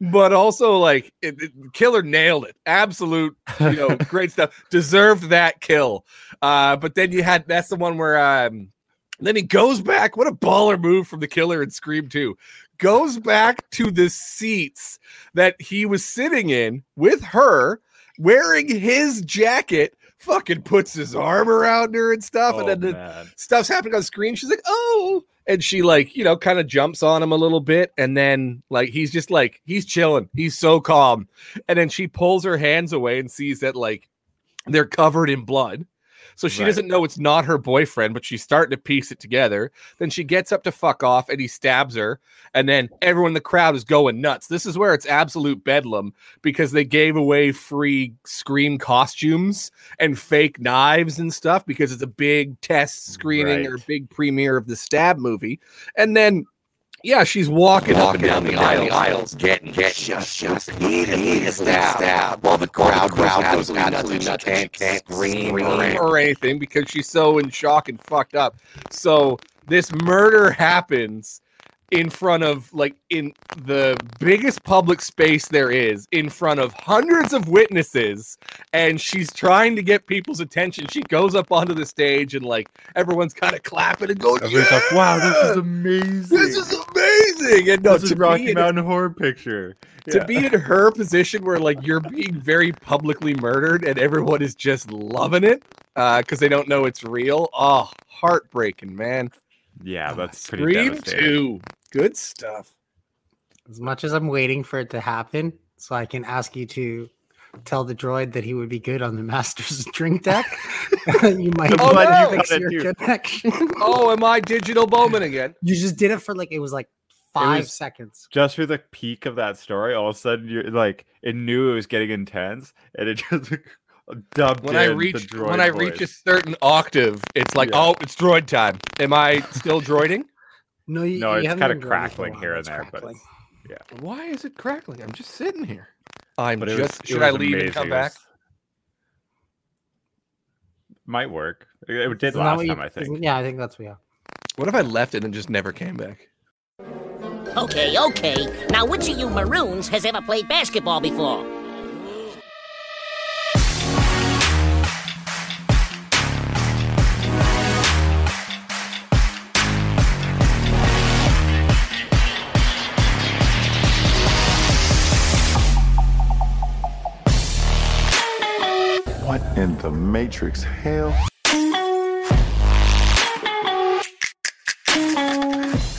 but also like it, it, killer nailed it. Absolute you know great stuff. Deserved that kill. Uh but then you had that's the one where um then he goes back. What a baller move from the killer in scream 2 goes back to the seats that he was sitting in with her wearing his jacket fucking puts his arm around her and stuff Oh, and then the stuff's happening on screen. She's like oh and she like you know kind of jumps on him a little bit and then like he's just like he's chilling. He's so calm. And then she pulls her hands away and sees that like they're covered in blood so she Right. doesn't know it's not her boyfriend but she's starting to piece it together. Then she gets up to fuck off and he stabs her. And then everyone in the crowd is going nuts. This is where it's absolute bedlam because they gave away free scream costumes and fake knives and stuff because it's a big test screening or big premiere of the stab movie. And then yeah she's walking, up and down, the, aisles, getting, getting just, just eating, stab, stab, while the crowd, crowd goes absolutely nuts, can't, can't scream or anything. or anything because she's so in shock and fucked up. So this murder happens in front of like in the biggest public space there is in front of hundreds of witnesses and she's trying to get people's attention she goes up onto the stage and like everyone's kind of clapping and going Everybody's like, wow, this is amazing. this is amazing and no this is Rocky be in- Mountain Horror Picture. to be in her position where like you're being very publicly murdered and everyone is just loving it uh, because they don't know it's real. Oh, heartbreaking, man. yeah, uh, that's pretty Scream devastating. two, good stuff. As much as I'm waiting for it to happen, so I can ask you to tell the droid that he would be good on the Master's drink deck, you might Oh, want no. to fix your do- connection. Oh, am I digital Bowman again? you just did it for like it was like five was- seconds. Just for the peak of that story, all of a sudden you're like, it knew it was getting intense, and it just dubbed When I in the reach droid when I reach a certain octave, it's like, Yeah. oh, it's droid time. Am I still droiding? No, you, No, you it's kinda been droiding for a crackling here and it's there, but crackling. Why is it crackling? I'm just sitting here. I'm But it was- just. should I was leave and come back? Might work. It, it did Isn't last what you- time, I think. Yeah, I think that's what. Yeah. What if I left it and just never came back? Okay, okay. Now, which of you maroons has ever played basketball before? What in the Matrix hell?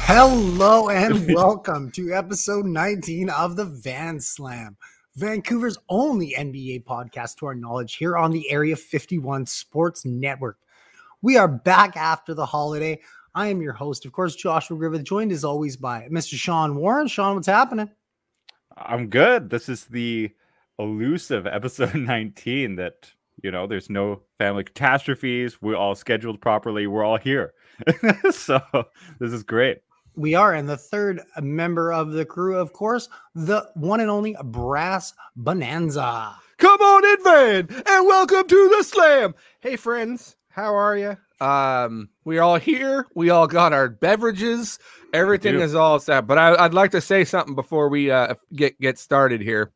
Hello and welcome to episode 19 of the Van Slam, Vancouver's only NBA podcast to our knowledge here on the Area 51 Sports Network. We are back after the holiday. I am your host, of course, Joshua Griffith, joined as always by Mr. Sean Warren. Sean, what's happening? I'm good. This is the elusive episode 19 that, you know, there's no family catastrophes. We're all scheduled properly. We're all here. so this is great. We are, and the third member of the crew, of course, the one and only Brass Bonanza. Come on in, Van, and welcome to the slam. Hey, friends, how are you? Um, we're all here. We all got our beverages. Everything is all set. But I, I'd like to say something before we uh, get get started here.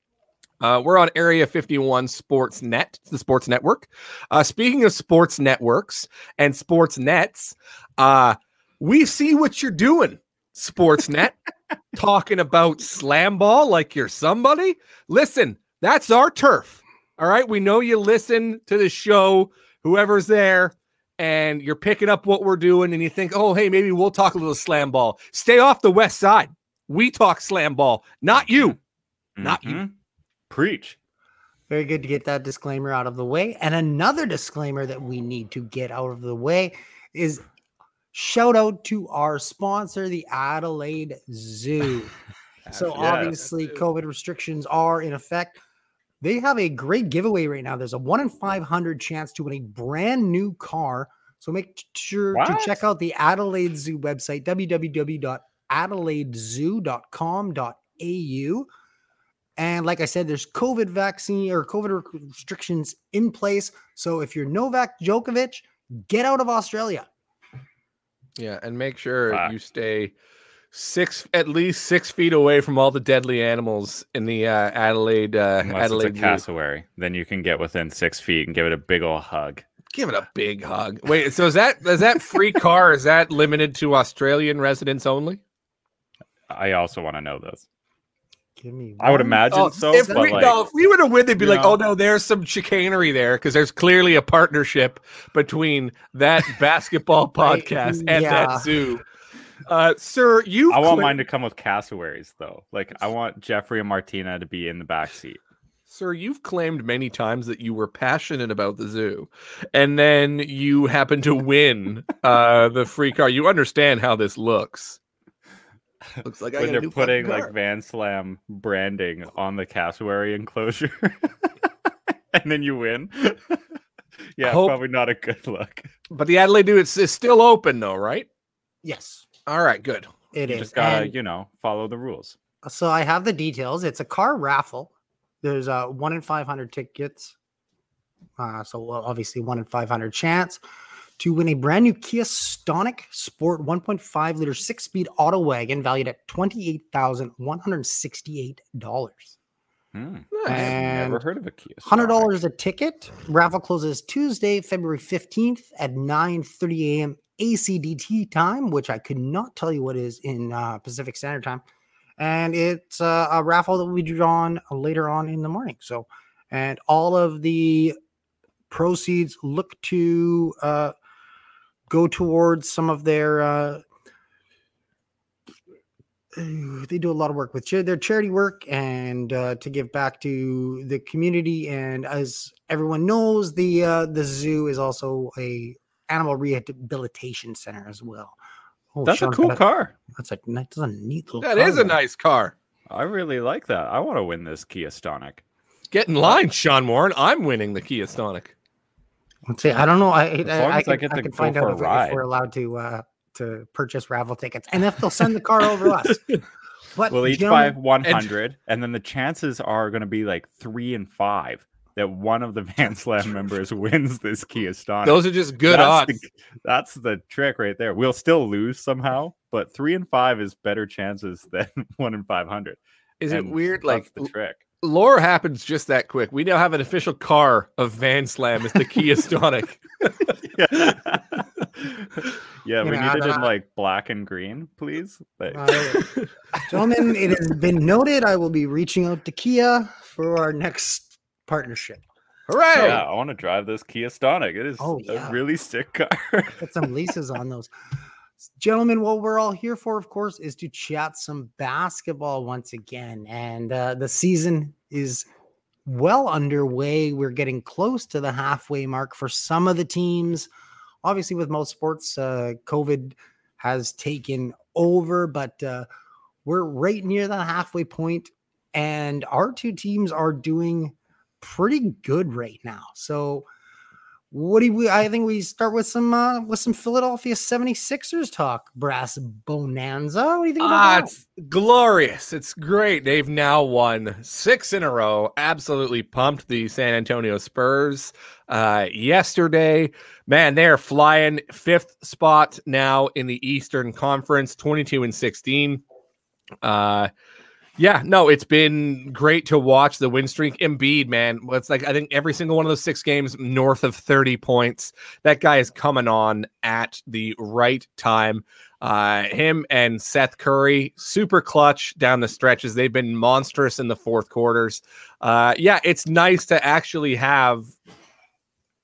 Uh, we're on Area 51 Sports Net, the sports network. Uh, speaking of sports networks and sports nets, uh, we see what you're doing, Sportsnet, talking about slam ball like you're somebody. Listen, that's our turf. All right. We know you listen to the show, whoever's there, and you're picking up what we're doing, and you think, oh, hey, maybe we'll talk a little slam ball. Stay off the west side. We talk slam ball, not you. Not you. Preach. Very good to get that disclaimer out of the way. And another disclaimer that we need to get out of the way is shout out to our sponsor, the Adelaide Zoo. so Yes. obviously, COVID restrictions are in effect. They have a great giveaway right now. There's a one in 500 chance to win a brand new car. So make sure to check out the Adelaide Zoo website, www.adelaidezoo.com.au. And like I said, there's COVID vaccine or COVID restrictions in place. So if you're Novak Djokovic, get out of Australia. Yeah, and make sure Fuck. you stay six at least six feet away from all the deadly animals in the uh, Adelaide uh, Unless Adelaide it's a Zoo. cassowary, then you can get within six feet and give it a big old hug. Give it a big hug. Wait, so is that is that free car? Is that limited to Australian residents only? I also want to know this. Give me. One. I would imagine Oh, so, if, we, like, no, if we were to win, they'd be like, know. "Oh no, there's some chicanery there," because there's clearly a partnership between that basketball podcast and yeah. that zoo. Uh, sir, you I want mine to come with cassowaries though. Like I want Jeffrey and Martina to be in the back seat. Sir, you've claimed many times that you were passionate about the zoo, and then you happen to win uh, the free car. You understand how this looks. Looks like I when got they're new putting car. like Van Slam branding on the cassowary enclosure, and then you win. yeah, Hope- probably not a good look. But the Adelaide dude, it's, it's still open though, right? Yes, All right, good. it You is. just gotta, And you know, follow the rules. so I have the details. It's a car raffle. There's a one in five hundred tickets. Uh, so obviously one in five hundred chance to win a brand new Kia Stonic Sport 1.5 liter six speed auto wagon valued at twenty eight thousand one hundred sixty eight dollars. Hmm. Nice. Never heard of a Kia. Hundred dollars a ticket. Raffle closes Tuesday, February fifteenth at nine thirty a.m. ACDT time, which I could not tell you what is in uh, Pacific Standard Time. And it's uh, a raffle that will be drawn later on in the morning. So, and all of the proceeds look to uh, go towards some of their. Uh, they do a lot of work with cha- their charity work and uh, to give back to the community. And as everyone knows, the uh, the zoo is also a animal rehabilitation center as well. Oh, That's a cool got car. That's a that's a neat little. That car is a there. nice car. I really like that. I want to win this Kia Stonic. Get in line, Sean Warren. I'm winning the Kia Stonic. Let's see. I don't know. I As I, long I as I can, get I can find out if, if we're allowed to uh, to purchase raffle tickets and if they'll send the car over to us. But We'll each buy 100, and then the chances are going to be like three and five that one of the Van Slam members wins this Kia Stonic. Those are just good that's odds. The, that's the trick right there. We'll still lose somehow, but three and five is better chances than one in 500. Is it weird? Like the trick. Lore happens just that quick. We now have an official car of Van Slam. It's the Kia Stonic. yeah, yeah we know, need it in like black and green, please. Like, uh, gentlemen, it has been noted. I will be reaching out to Kia for our next partnership. Hooray! yeah, I want to drive this Kia Stonic. It is Oh, yeah. a really sick car. Get some leases on those. Gentlemen, what we're all here for, of course, is to chat some basketball once again. And uh, the season is well underway. We're getting close to the halfway mark for some of the teams. Obviously, with most sports, uh, COVID has taken over, but uh, we're right near the halfway point, and our two teams are doing pretty good right now. So, what do we I think we start with some uh with some Philadelphia 76ers talk, brass bonanza. What do you think about Ah, that? it's glorious. It's great. They've now won six in a row. Absolutely pumped the San Antonio Spurs uh, yesterday. Man, they're flying fifth spot now in the Eastern Conference, 22 and 16. Uh, yeah, no, it's been great to watch the win streak. Embiid, man, it's like I think every single one of those six games north of 30 points. That guy is coming on at the right time. Uh, him and Seth Curry, super clutch down the stretches. They've been monstrous in the fourth quarters. Uh, yeah, it's nice to actually have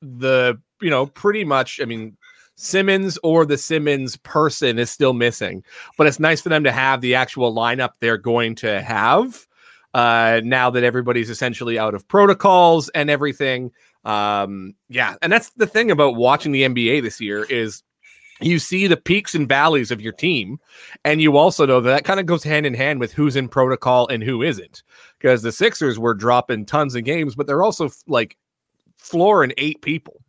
the, you know, pretty much, I mean, Simmons or the Simmons person is still missing, but it's nice for them to have the actual lineup they're going to have uh, now that everybody's essentially out of protocols and everything. Um, yeah, and that's the thing about watching the NBA this year is you see the peaks and valleys of your team, and you also know that that kind of goes hand in hand with who's in protocol and who isn't. Because the Sixers were dropping tons of games, but they're also like flooring eight people,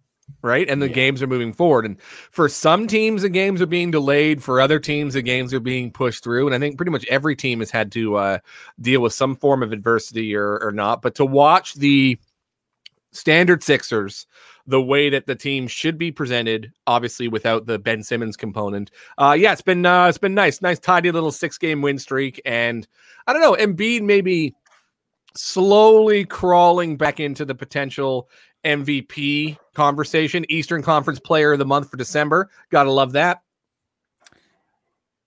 right? And the Yeah. games are moving forward. And for some teams, the games are being delayed. For other teams, the games are being pushed through. And I think pretty much every team has had to uh, deal with some form of adversity or, or not. But to watch the standard Sixers the way that the team should be presented. Obviously, without the Ben Simmons component. Uh, yeah, it's been uh, it's been nice, nice tidy little six game win streak, and I don't know, Embiid maybe slowly crawling back into the potential MVP conversation. Eastern Conference Player of the Month for December. Gotta love that.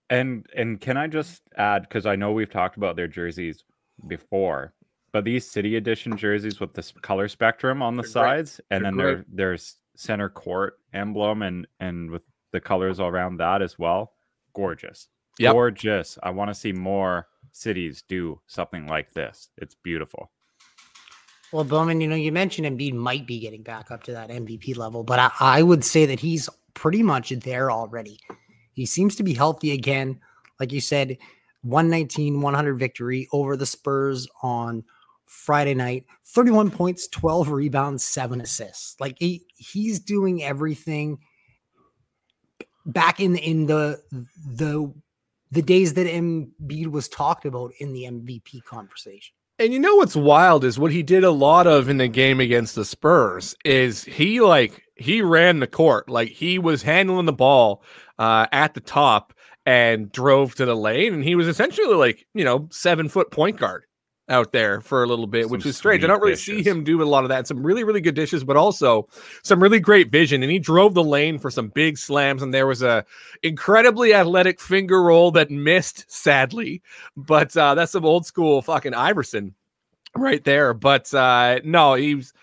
And and can I just add because I know we've talked about their jerseys before, but these city edition jerseys with this color spectrum on the They're great. sides, and They're then their there's center court emblem and and with the colors all around that as well, gorgeous, Yep. gorgeous. I want to see more cities do something like this. It's beautiful. Well, Bowman, you know, you mentioned Embiid might be getting back up to that MVP level, but I, I would say that he's pretty much there already. He seems to be healthy again. Like you said, 119, 100 victory over the Spurs on Friday night, 31 points, 12 rebounds, seven assists. Like he, he's doing everything back in in the the the days that Embiid was talked about in the MVP conversation. And you know what's wild is what he did a lot of in the game against the Spurs is he like he ran the court. Like he was handling the ball uh, at the top and drove to the lane. And he was essentially like you know seven foot point guard out there for a little bit, which Some is strange. I don't really see him do a lot of that. Some really really good dishes, but also some really great vision. And he drove the lane for some big slams. And there was a incredibly athletic finger roll that missed, sadly, but uh, that's some old school fucking Iverson right there. But uh, no, he's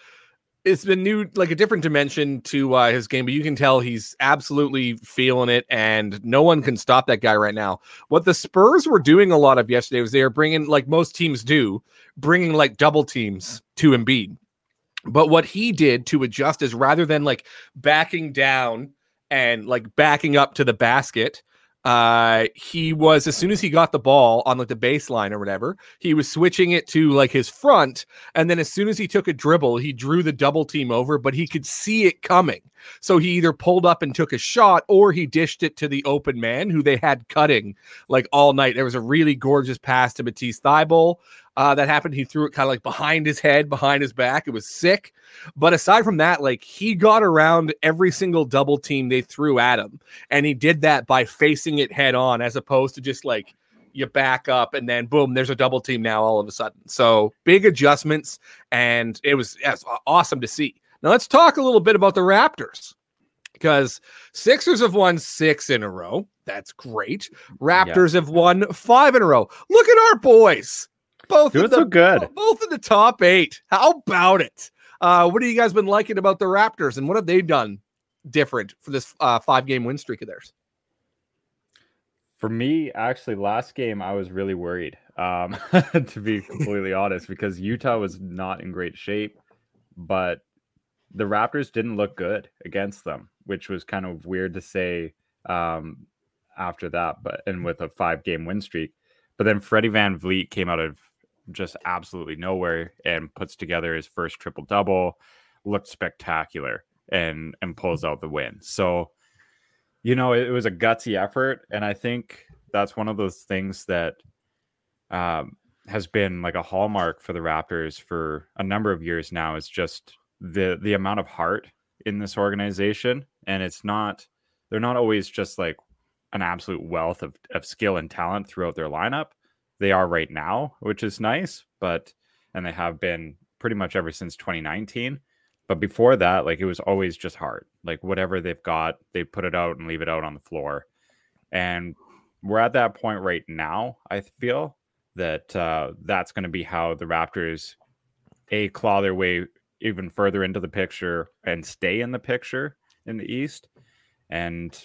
it's been new, like a different dimension to uh, his game. But you can tell he's absolutely feeling it, and no one can stop that guy right now. What the Spurs were doing a lot of yesterday was they were bringing, like most teams do, bringing like double teams to Embiid. But what he did to adjust is rather than like backing down and like backing up to the basket, uh he was as soon as he got the ball on like the baseline or whatever he was switching it to like his front and then as soon as he took a dribble he drew the double team over but he could see it coming. So he either pulled up and took a shot or he dished it to the open man who they had cutting like all night. There was a really gorgeous pass to matisse Thybulle uh, that happened he threw it kind of like behind his head behind his back it was sick. But aside from that like he got around every single double team they threw at him and he did that by facing it head on as opposed to just like you back up and then boom there's a double team now all of a sudden. So big adjustments and it was, yeah, awesome to see. Now let's talk a little bit about the raptors because sixers have won six in a row. That's great. Raptors have won five in a row. Look at our boys both in Doing the, so good. both in the top eight how about it uh what have you guys been liking about the raptors and what have they done different for this uh, five game win streak of theirs For me, actually, last game I was really worried, um, to be completely honest, because Utah was not in great shape, but the Raptors didn't look good against them, which was kind of weird to say um, after that. But and with a five game win streak, but then Freddie VanVleet came out of just absolutely nowhere and puts together his first triple double, looked spectacular, and and pulls out the win. So you know, it, it was a gutsy effort, and I think that's one of those things that um, has been like a hallmark for the Raptors for a number of years now. Is just the the amount of heart in this organization, and it's not they're not always just like an absolute wealth of, of skill and talent throughout their lineup. They are right now, which is nice, but and they have been pretty much ever since 2019. But before that, like it was always just hard. Like whatever they've got, they put it out and leave it out on the floor. And we're at that point right now, I feel that uh, that's going to be how the Raptors a claw their way even further into the picture and stay in the picture in the East. And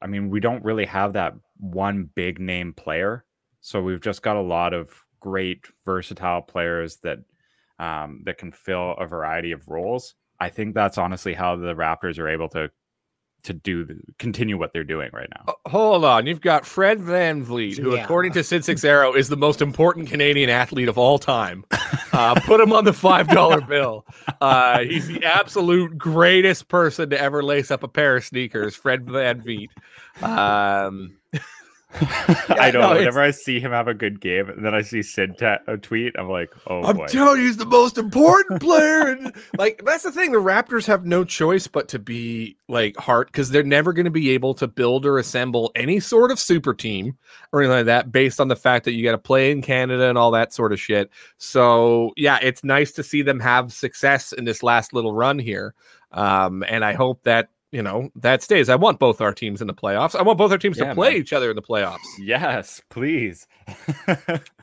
I mean, we don't really have that one big name player. So we've just got a lot of great versatile players that um, that can fill a variety of roles. I think that's honestly how the Raptors are able to to do the, continue what they're doing right now. Uh, Hold on. You've got Fred VanVleet, who, Yeah. according to Sid Seixeiro, is the most important Canadian athlete of all time. Uh, put him on the $5 bill. Uh, he's the absolute greatest person to ever lace up a pair of sneakers, Fred VanVleet. Um, I know. no, it's- whenever I see him have a good game, and then I see Sid ta- a tweet, I'm like, oh I'm boy. telling you, he's the most important player. And like that's the thing. The Raptors have no choice but to be like heart because they're never going to be able to build or assemble any sort of super team or anything like that based on the fact that you got to play in Canada and all that sort of shit. So yeah, it's nice to see them have success in this last little run here. Um, and I hope that you know that stays. I want both our teams in the playoffs. I want both our teams Yeah, to play man. each other in the playoffs. yes, please.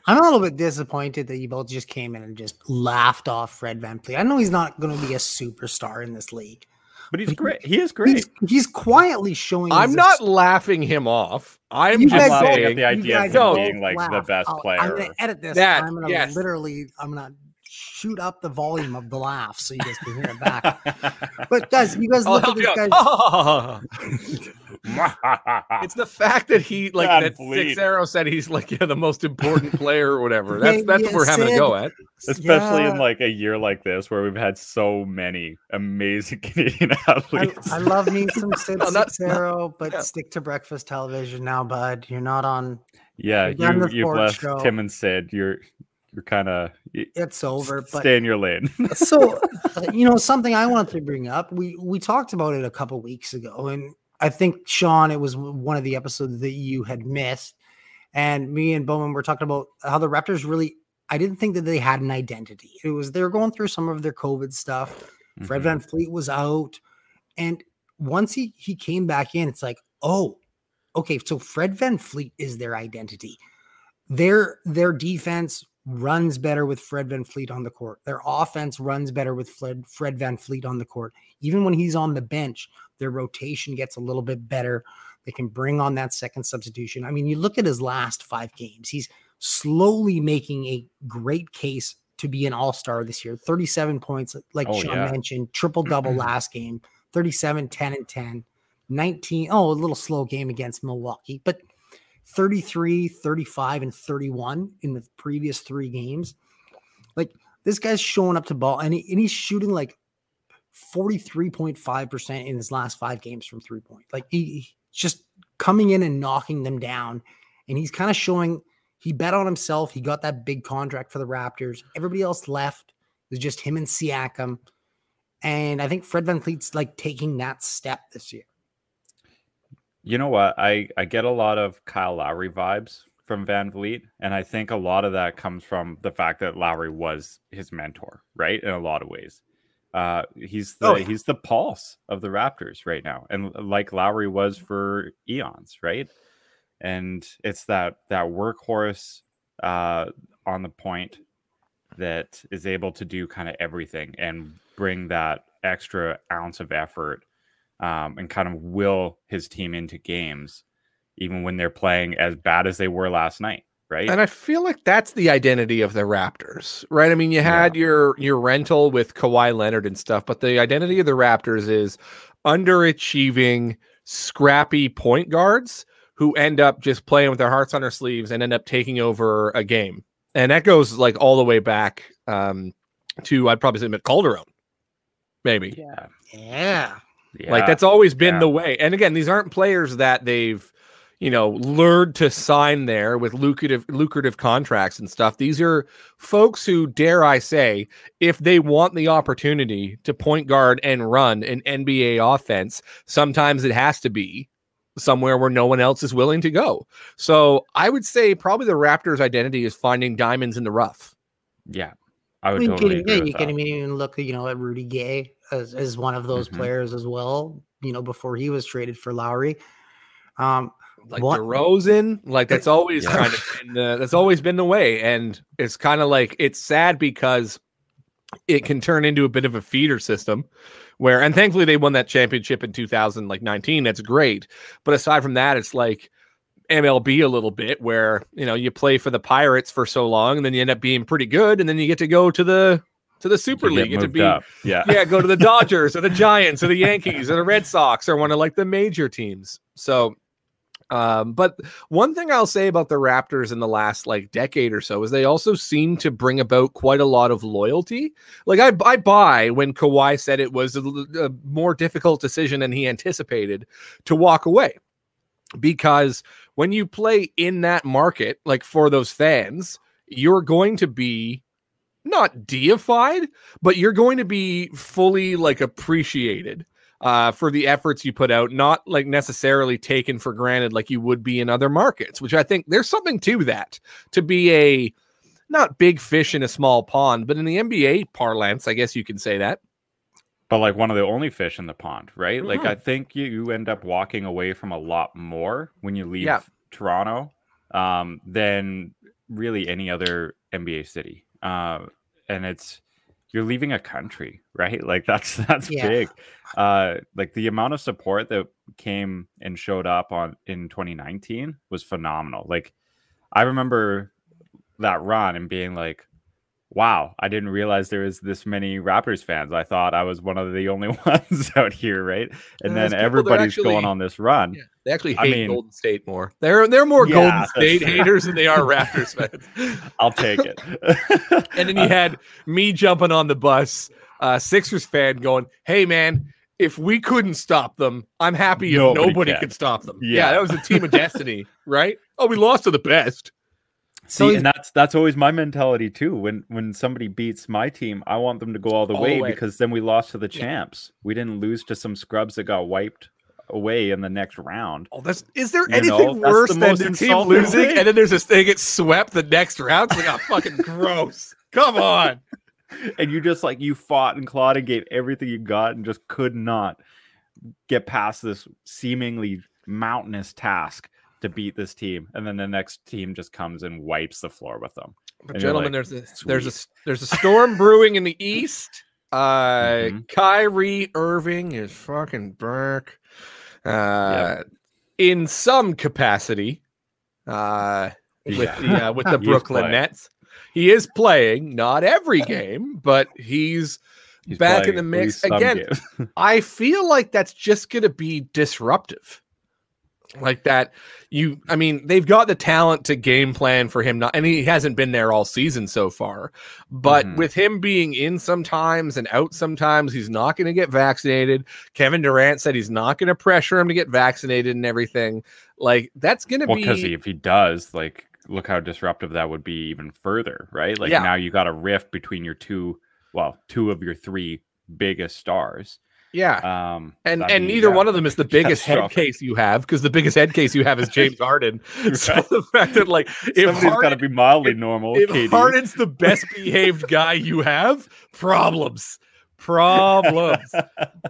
I'm a little bit disappointed that you both just came in and just laughed off Fred VanVleet. I know he's not going to be a superstar in this league. but he's great. He is great. He's, he's quietly showing. I'm he's a not laughing him off. I'm You just laughing saying at the idea of him being like the best I'll- player. I'm gonna edit this. That, I'm gonna yes. literally, I'm gonna shoot up the volume of the laugh so you guys can hear it back. But guys, you guys I'll look at this guy. guy's. it's the fact that he like Van that Vliet. Seixeiro said he's like yeah, the most important player or whatever. That's that's yeah, what we're having to go at. Especially Yeah. in like a year like this where we've had so many amazing Canadian athletes. I love me some Sid No, not- Seixeiro, but yeah. stick to breakfast television now, bud. You're not on. yeah, you the you've sports left show. Tim and Sid. You're you're kind of It's over. But stay in your lane. so uh, you know something I wanted to bring up. We we talked about it a couple weeks ago, and I think Sean, it was one of the episodes that you had missed, and me and Bowman were talking about how the Raptors really. I didn't think that they had an identity. It was they were going through some of their COVID stuff. Fred Mhm. VanVleet was out, and once he he came back in, it's like, oh, okay. So Fred VanVleet is their identity. Their their defense runs better with Fred VanVleet on the court. Their offense runs better with Fred Fred VanVleet on the court. Even when he's on the bench, their rotation gets a little bit better. They can bring on that second substitution. I mean, you look at his last five games, he's slowly making a great case to be an all-star this year. 37 points, like Oh, Sean yeah. mentioned, triple double last game, 37, 10, and 10, 19. Oh, a little slow game against Milwaukee, but 33, 35, and 31 in the previous three games. Like this guy's showing up to ball and, he, and he's shooting like 43.5% in his last five games from three point. Like he, he's just coming in and knocking them down. And he's kind of showing he bet on himself. He got that big contract for the Raptors. Everybody else left. It was just him and Siakam. And I think Fred VanVleet's like taking that step this year. You know what? I I get a lot of Kyle Lowry vibes from VanVleet, and I think a lot of that comes from the fact that Lowry was his mentor, right? In a lot of ways, uh, he's the Oh, yeah. he's the pulse of the Raptors right now, and like Lowry was for eons, right? And it's that that workhorse uh, on the point that is able to do kind of everything and bring that extra ounce of effort um, and kind of will his team into games, even when they're playing as bad as they were last night, right? And I feel like that's the identity of the Raptors, right? I mean, you had your your rental with Kawhi Leonard and stuff, but the identity of the Raptors is underachieving, scrappy point guards who end up just playing with their hearts on their sleeves and end up taking over a game. And that goes like all the way back um, to I'd probably say Mick Calderon, maybe. yeah, Yeah. Like that's always been yeah. the way. And again, these aren't players that they've, you know, lured to sign there with lucrative lucrative contracts and stuff. These are folks who, dare I say, if they want the opportunity to point guard and run an NBA offense, sometimes it has to be somewhere where no one else is willing to go. So I would say probably the Raptors' identity is finding diamonds in the rough. yeah. I I would mean, totally can, agree yeah, with you can that. even look, you know, at Rudy Gay as, as one of those Mhm. players as well. You know, before he was traded for Lowry. Um, like What- DeRozan, like that's always Yeah. kind of been the, that's always been the way, and it's kind of like it's sad because it can turn into a bit of a feeder system where, and thankfully they won that championship in 2019. That's great, but aside from that, it's like MLB a little bit where you know you play for the Pirates for so long, and then you end up being pretty good, and then you get to go to the to the Super get League, get to be up. Yeah. yeah, go to the Dodgers or the Giants or the Yankees or the Red Sox or one of like the major teams. So, um, but one thing I'll say about the Raptors in the last like decade or so is they also seem to bring about quite a lot of loyalty. Like I, I buy when Kawhi said it was a, a more difficult decision than he anticipated to walk away. because when you play in that market, like for those fans, you're going to be not deified, but you're going to be fully like appreciated uh, for the efforts you put out, not like necessarily taken for granted like you would be in other markets, which I think there's something to that to be a not big fish in a small pond, but in the NBA parlance, I guess you can say that. But like one of the only fish in the pond, right? Like Mhm. I think you, you end up walking away from a lot more when you leave Yeah. Toronto um, than really any other NBA city. Uh, and it's you're leaving a country, right? Like that's that's Yeah. big. Uh, like the amount of support that came and showed up on in 2019 was phenomenal. Like I remember that run and being like, wow, I didn't realize there was this many Raptors fans. I thought I was one of the only ones out here, right? And there's then everybody's actually- going on this run. Yeah. They actually I hate mean- Golden State more. They're they're more Yeah, Golden State haters than they are Raptors fans. I'll take it. And then you had me jumping on the bus, uh, Sixers fan going, "Hey man, if we couldn't stop them, I'm happy if Nobody nobody, can." could stop them." Yeah. Yeah. that was a team of destiny, right? Oh, we lost to the best. See, and that's that's always my mentality too. When when somebody beats my team, I want them to go all the All way way. because then we lost to the Yeah. champs. We didn't lose to some scrubs that got wiped away in the next round. Oh, that's is there You anything know, worse the than the team losing thing. and then there's this thing gets swept the next round? It's like, oh, fucking gross. Come on. And you just like you fought and clawed and gave everything you got and just could not get past this seemingly mountainous task to beat this team. And then the next team just comes and wipes the floor with them. But And gentlemen, like, there's a there's a there's a storm brewing in the east. Uh Mhm. Kyrie Irving is fucking back. Uh in some capacity. Uh with Yeah. the uh, with the Brooklyn. Nets. He is playing, not every game, but he's He's back in the mix again. I feel like that's just going to be disruptive. Like that, you, I mean, they've got the talent to game plan for him, not, and he hasn't been there all season so far. But Mhm. with him being in sometimes and out sometimes, he's not going to get vaccinated. Kevin Durant said he's not going to pressure him to get vaccinated and everything. Like that's going to well, be because if he does, like, look how disruptive that would be even further, right? Like Yeah. now you got a rift between your two, well, two of your three biggest stars. Yeah. Um, And and be, neither yeah, one of them is the biggest head case you have because the biggest head case you have is James Harden. So the fact that like if Somebody's got to be mildly if- normal. if KD. Harden's the best behaved guy you have, problems, problems.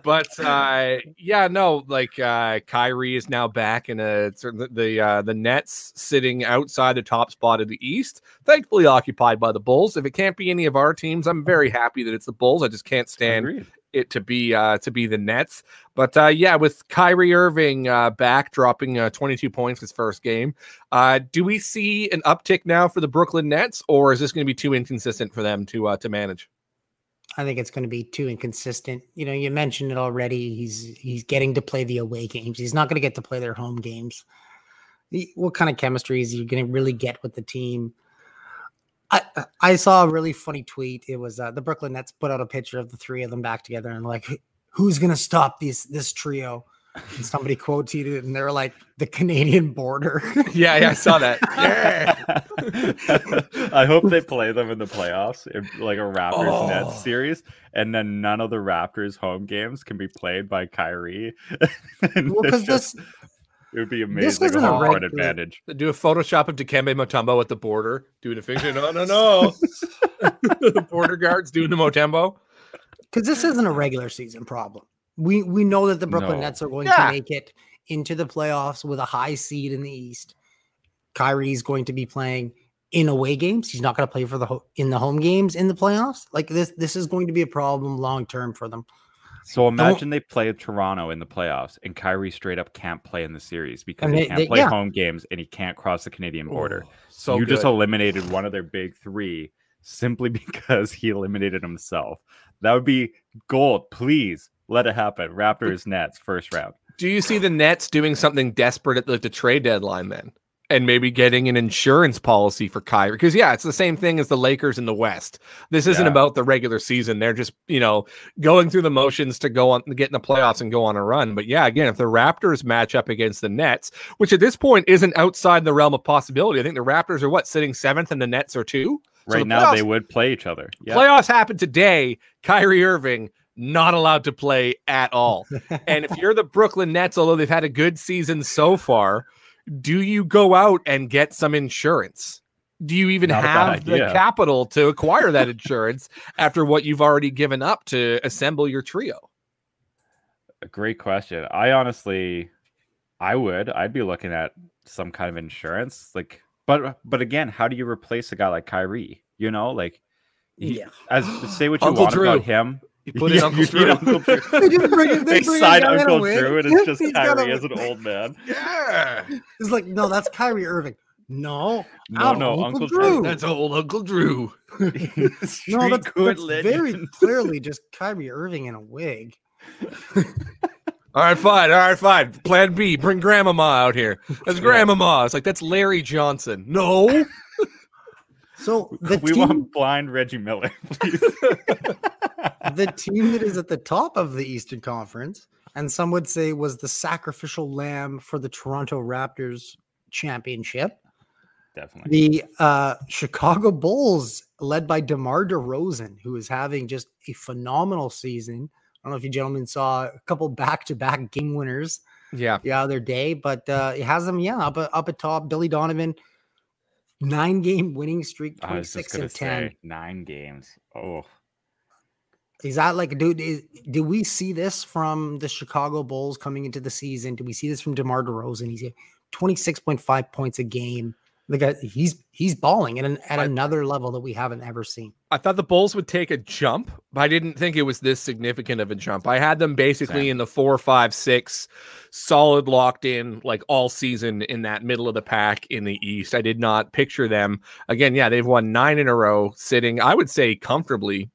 but uh, yeah, no, like uh, Kyrie is now back in a certain the uh, the Nets sitting outside the top spot of the East, thankfully occupied by the Bulls. If it can't be any of our teams, I'm very happy that it's the Bulls. I just can't stand Agreed. It to be uh to be the Nets. But uh yeah, with Kyrie Irving uh back dropping uh 22 points his first game, uh do we see an uptick now for the Brooklyn Nets or is this going to be too inconsistent for them to uh to manage? I think it's going to be too inconsistent. You know, you mentioned it already. He's he's getting to play the away games. He's not going to get to play their home games. What kind of chemistry is he going to really get with the team? I I saw a really funny tweet. It was uh, the Brooklyn Nets put out a picture of the three of them back together and like, who's going to stop this this trio? And somebody quote tweeted it, and they were like, the Canadian border. yeah, yeah, I saw that. Yeah. I hope they play them in the playoffs, in like a Raptors Oh. Nets series, and then none of the Raptors home games can be played by Kyrie. Well, because just- this it would be amazing. this amazing. isn't a a home court regular- advantage. Do a Photoshop of Dikembe Mutombo at the border, doing a fiction. No, no, no. the border guards doing the Mutombo. because this isn't a regular season problem. We we know that the Brooklyn No. Nets are going Yeah. to make it into the playoffs with a high seed in the East. Kyrie's going to be playing in away games. He's not going to play for the ho- in the home games in the playoffs. Like this, this is going to be a problem long term for them. So imagine they play Toronto in the playoffs, and Kyrie straight up can't play in the series because he can't they- play yeah. home games and he can't cross the Canadian border. Oh, so you just eliminated one of their big three simply because he eliminated himself. That would be gold. Please let it happen. Raptors Nets first round. Do you see the Nets doing something desperate at like the trade deadline then? And maybe getting an insurance policy for Kyrie. Because yeah, it's the same thing as the Lakers in the West. This isn't Yeah. about the regular season. They're just, you know, going through the motions to go on get in the playoffs and go on a run. But yeah, again, if the Raptors match up against the Nets, which at this point isn't outside the realm of possibility. I think the Raptors are what, sitting seventh and the Nets are two? So right the now, they would play each other. Yeah. Playoffs happen today. Kyrie Irving not allowed to play at all. and if you're the Brooklyn Nets, although they've had a good season so far, do you go out and get some insurance? Do you even Not have the capital to acquire that insurance after what you've already given up to assemble your trio? A great question. I honestly, I would. I'd be looking at some kind of insurance. Like, but but again, how do you replace a guy like Kyrie? You know, like, he- Yeah. as say what you Uncle want Drew. about him. You put in Yeah, Uncle Drew. need Uncle Drew. They just bring it- they They bring a sign in Uncle. Drew, and it's just He's got a- Kyrie as an old man. yeah. It's like, no, that's Kyrie Irving. No, No, I'm no, Uncle Uncle Drew. Drew. That's old Uncle Drew. no, that's, that's very clearly just Kyrie Irving in a wig. All right, fine. All right, fine. Plan B. Bring Grandmama out here. That's Grandmama. It's like that's Larry Johnson. No. So the we team, want blind Reggie Miller, please. the team that is at the top of the Eastern Conference, and some would say was the sacrificial lamb for the Toronto Raptors championship. Definitely. The uh, Chicago Bulls, led by DeMar DeRozan, who is having just a phenomenal season. I don't know if you gentlemen saw a couple back-to-back game winners Yeah. the other day, but uh, it has them, yeah, up up at top. Billy Donovan, nine-game winning streak, I was just twenty-six and ten. say nine games. Oh, Is that like, dude? Is, do we see this from the Chicago Bulls coming into the season? Do we see this from DeMar DeRozan? He's twenty-six point five points a game. The guy, uh, he's he's balling at an, at I- another level that we haven't ever seen. I thought the Bulls would take a jump, but I didn't think it was this significant of a jump. I had them basically Same. in the four, five, six, solid locked in like all season in that middle of the pack in the East. I did not picture them again. Yeah, they've won nine in a row, sitting, I would say, comfortably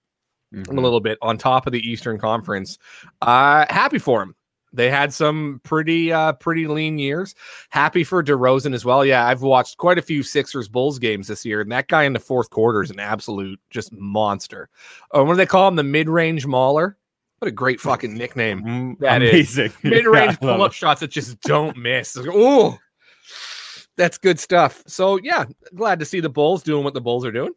mhm. a little bit on top of the Eastern Conference. Uh, happy for him. They had some pretty uh pretty lean years. Happy for DeRozan as well. Yeah, I've watched quite a few Sixers Bulls games this year, and that guy in the fourth quarter is an absolute just monster. Uh, what do they call him? The mid-range mauler. What a great fucking nickname. Mm, That is. amazing. Mid-range Yeah, pull-up shots that just don't miss. Oh, that's good stuff. So yeah, glad to see the Bulls doing what the Bulls are doing.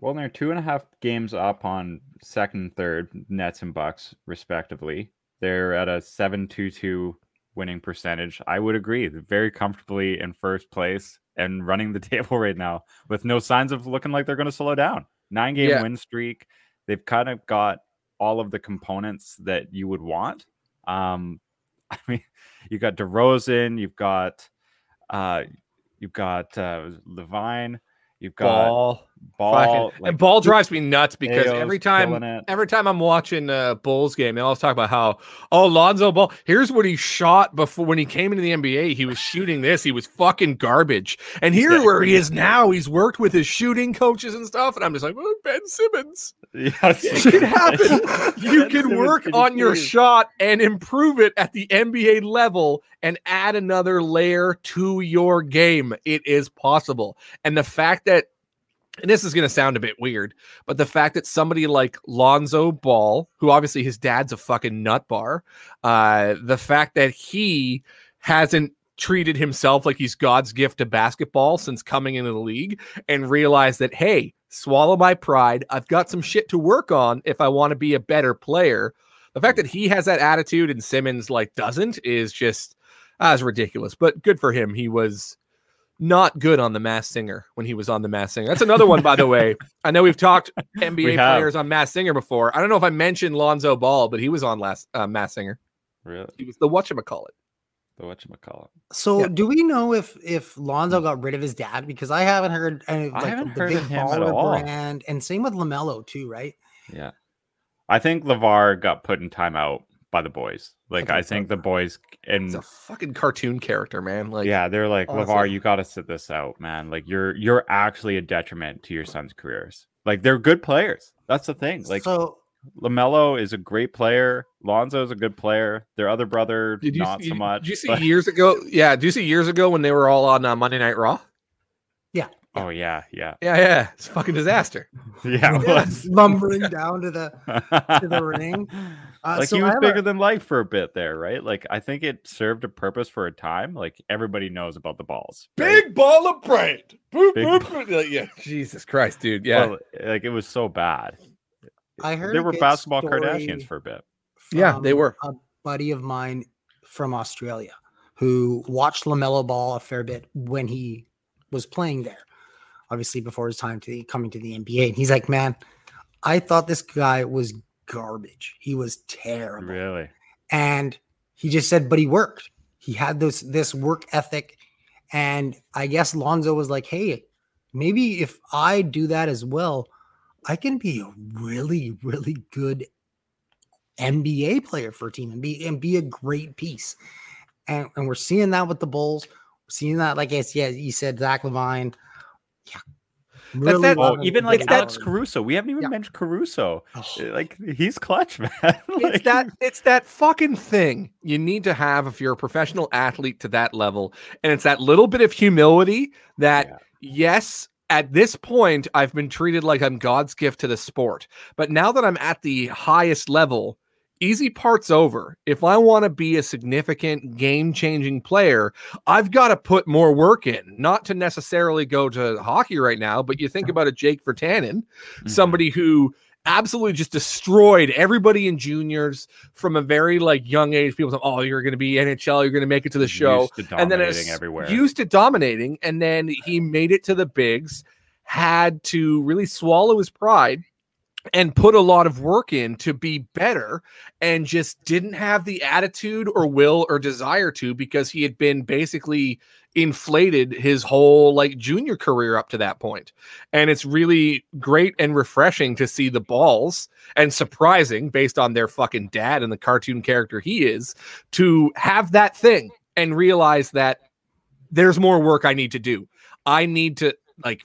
Well, they're two and a half games up on second and third, Nets and Bucks, respectively. They're at a 7 2 2 winning percentage. I would agree. They're very comfortably in first place and running the table right now with no signs of looking like they're going to slow down. Nine game Yeah. win streak. They've kind of got all of the components that you would want. Um, I mean, you got DeRozan, you've got uh, you've got uh, LaVine, you've got Ball. Ball, Fucking- and ball drives me nuts because Ayo's every time every time I'm watching a Bulls game, they always talk about how oh Lonzo Ball. Here's what he shot before when he came into the NBA. He was shooting this. He was fucking garbage. And here where he is now, he's worked with his shooting coaches and stuff. And I'm just like, oh, Ben Simmons. Yes, It can happen. You Ben can Simmons work can on your shot and improve it at the NBA level and add another layer to your game. It is possible. And the fact that, and this is going to sound a bit weird, but the fact that somebody like Lonzo Ball, who obviously his dad's a fucking nut bar, uh, the fact that he hasn't treated himself like he's God's gift to basketball since coming into the league and realized that, hey, swallow my pride. I've got some shit to work on if I want to be a better player. The fact that he has that attitude and Simmons like doesn't is just uh, ridiculous. But good for him. He was not good on the Masked Singer when he was on the Masked Singer. That's another one, by the way. I know we've talked NBA We players on Masked Singer before. I don't know if I mentioned Lonzo Ball, but he was on last uh, Masked Singer. Really? He was the whatchamacallit. The whatchamacallit. So, Yeah. do we know if if Lonzo got rid of his dad? Because I haven't heard. Uh, like, haven't the heard big of him at all. brand, and same with Lamelo too, right? Yeah. I think LeVar got put in timeout by the boys. Like, I think think so. the boys, and He's a fucking cartoon character, man. Like, yeah, they're like, honestly. LeVar, you got to sit this out, man. Like, you're you're actually a detriment to your son's careers. Like, they're good players. That's the thing. Like, so Lamelo is a great player. Lonzo is a good player. Their other brother, Did you not see, so much. Did you see but- years ago? Yeah, do you see years ago when they were all on uh, Monday Night Raw? Yeah. Oh yeah, yeah, Yeah, yeah, it's a fucking disaster. yeah. it Yeah, lumbering down to the to the ring. Uh, like so he was have a- bigger than life for a bit there, right? Like I think it served a purpose for a time. Like everybody knows about the balls. right? Big Baller Brand. Boop, boop, ball- boop. Like, yeah, Jesus Christ, dude. Yeah, Well, like it was so bad. I heard They were basketball Kardashians for a bit. Yeah, they were. A buddy of mine from Australia who watched Lamelo Ball a fair bit when he was playing there. Obviously, before his time to the, coming to the NBA, and he's like, "Man, I thought this guy was garbage. He was terrible." Really? and he just said but he worked he had this this work ethic and i guess lonzo was like hey maybe if i do that as well i can be a really really good nba player for a team and be and be a great piece and, and we're seeing that with the bulls we're seeing that like yes yeah you said zach LaVine yeah really that- Oh, even like good Alex quality. Caruso. We haven't even Yeah. mentioned Caruso. Oh, eh, Like he's clutch, man. it's that it's that fucking thing you need to have if you're a professional athlete to that level and it's that little bit of humility that Yeah. yes at this point i've been treated like i'm god's gift to the sport but now that i'm at the highest level easy part's over if i want to be a significant game changing player i've got to put more work in not to necessarily go to hockey right now but you think about a jake virtanen Mhm. somebody who absolutely just destroyed everybody in juniors from a very like young age. People say, "Oh, you're going to be NHL. You're going to make it to the show." used to And then dominating it's everywhere. used to dominating, and then he made it to the bigs. Had to really swallow his pride and put a lot of work in to be better and just didn't have the attitude or will or desire to because he had been basically inflated his whole like junior career up to that point. And it's really great and refreshing to see the balls and surprising based on their fucking dad and the cartoon character he is to have that thing and realize that there's more work I need to do. I need to like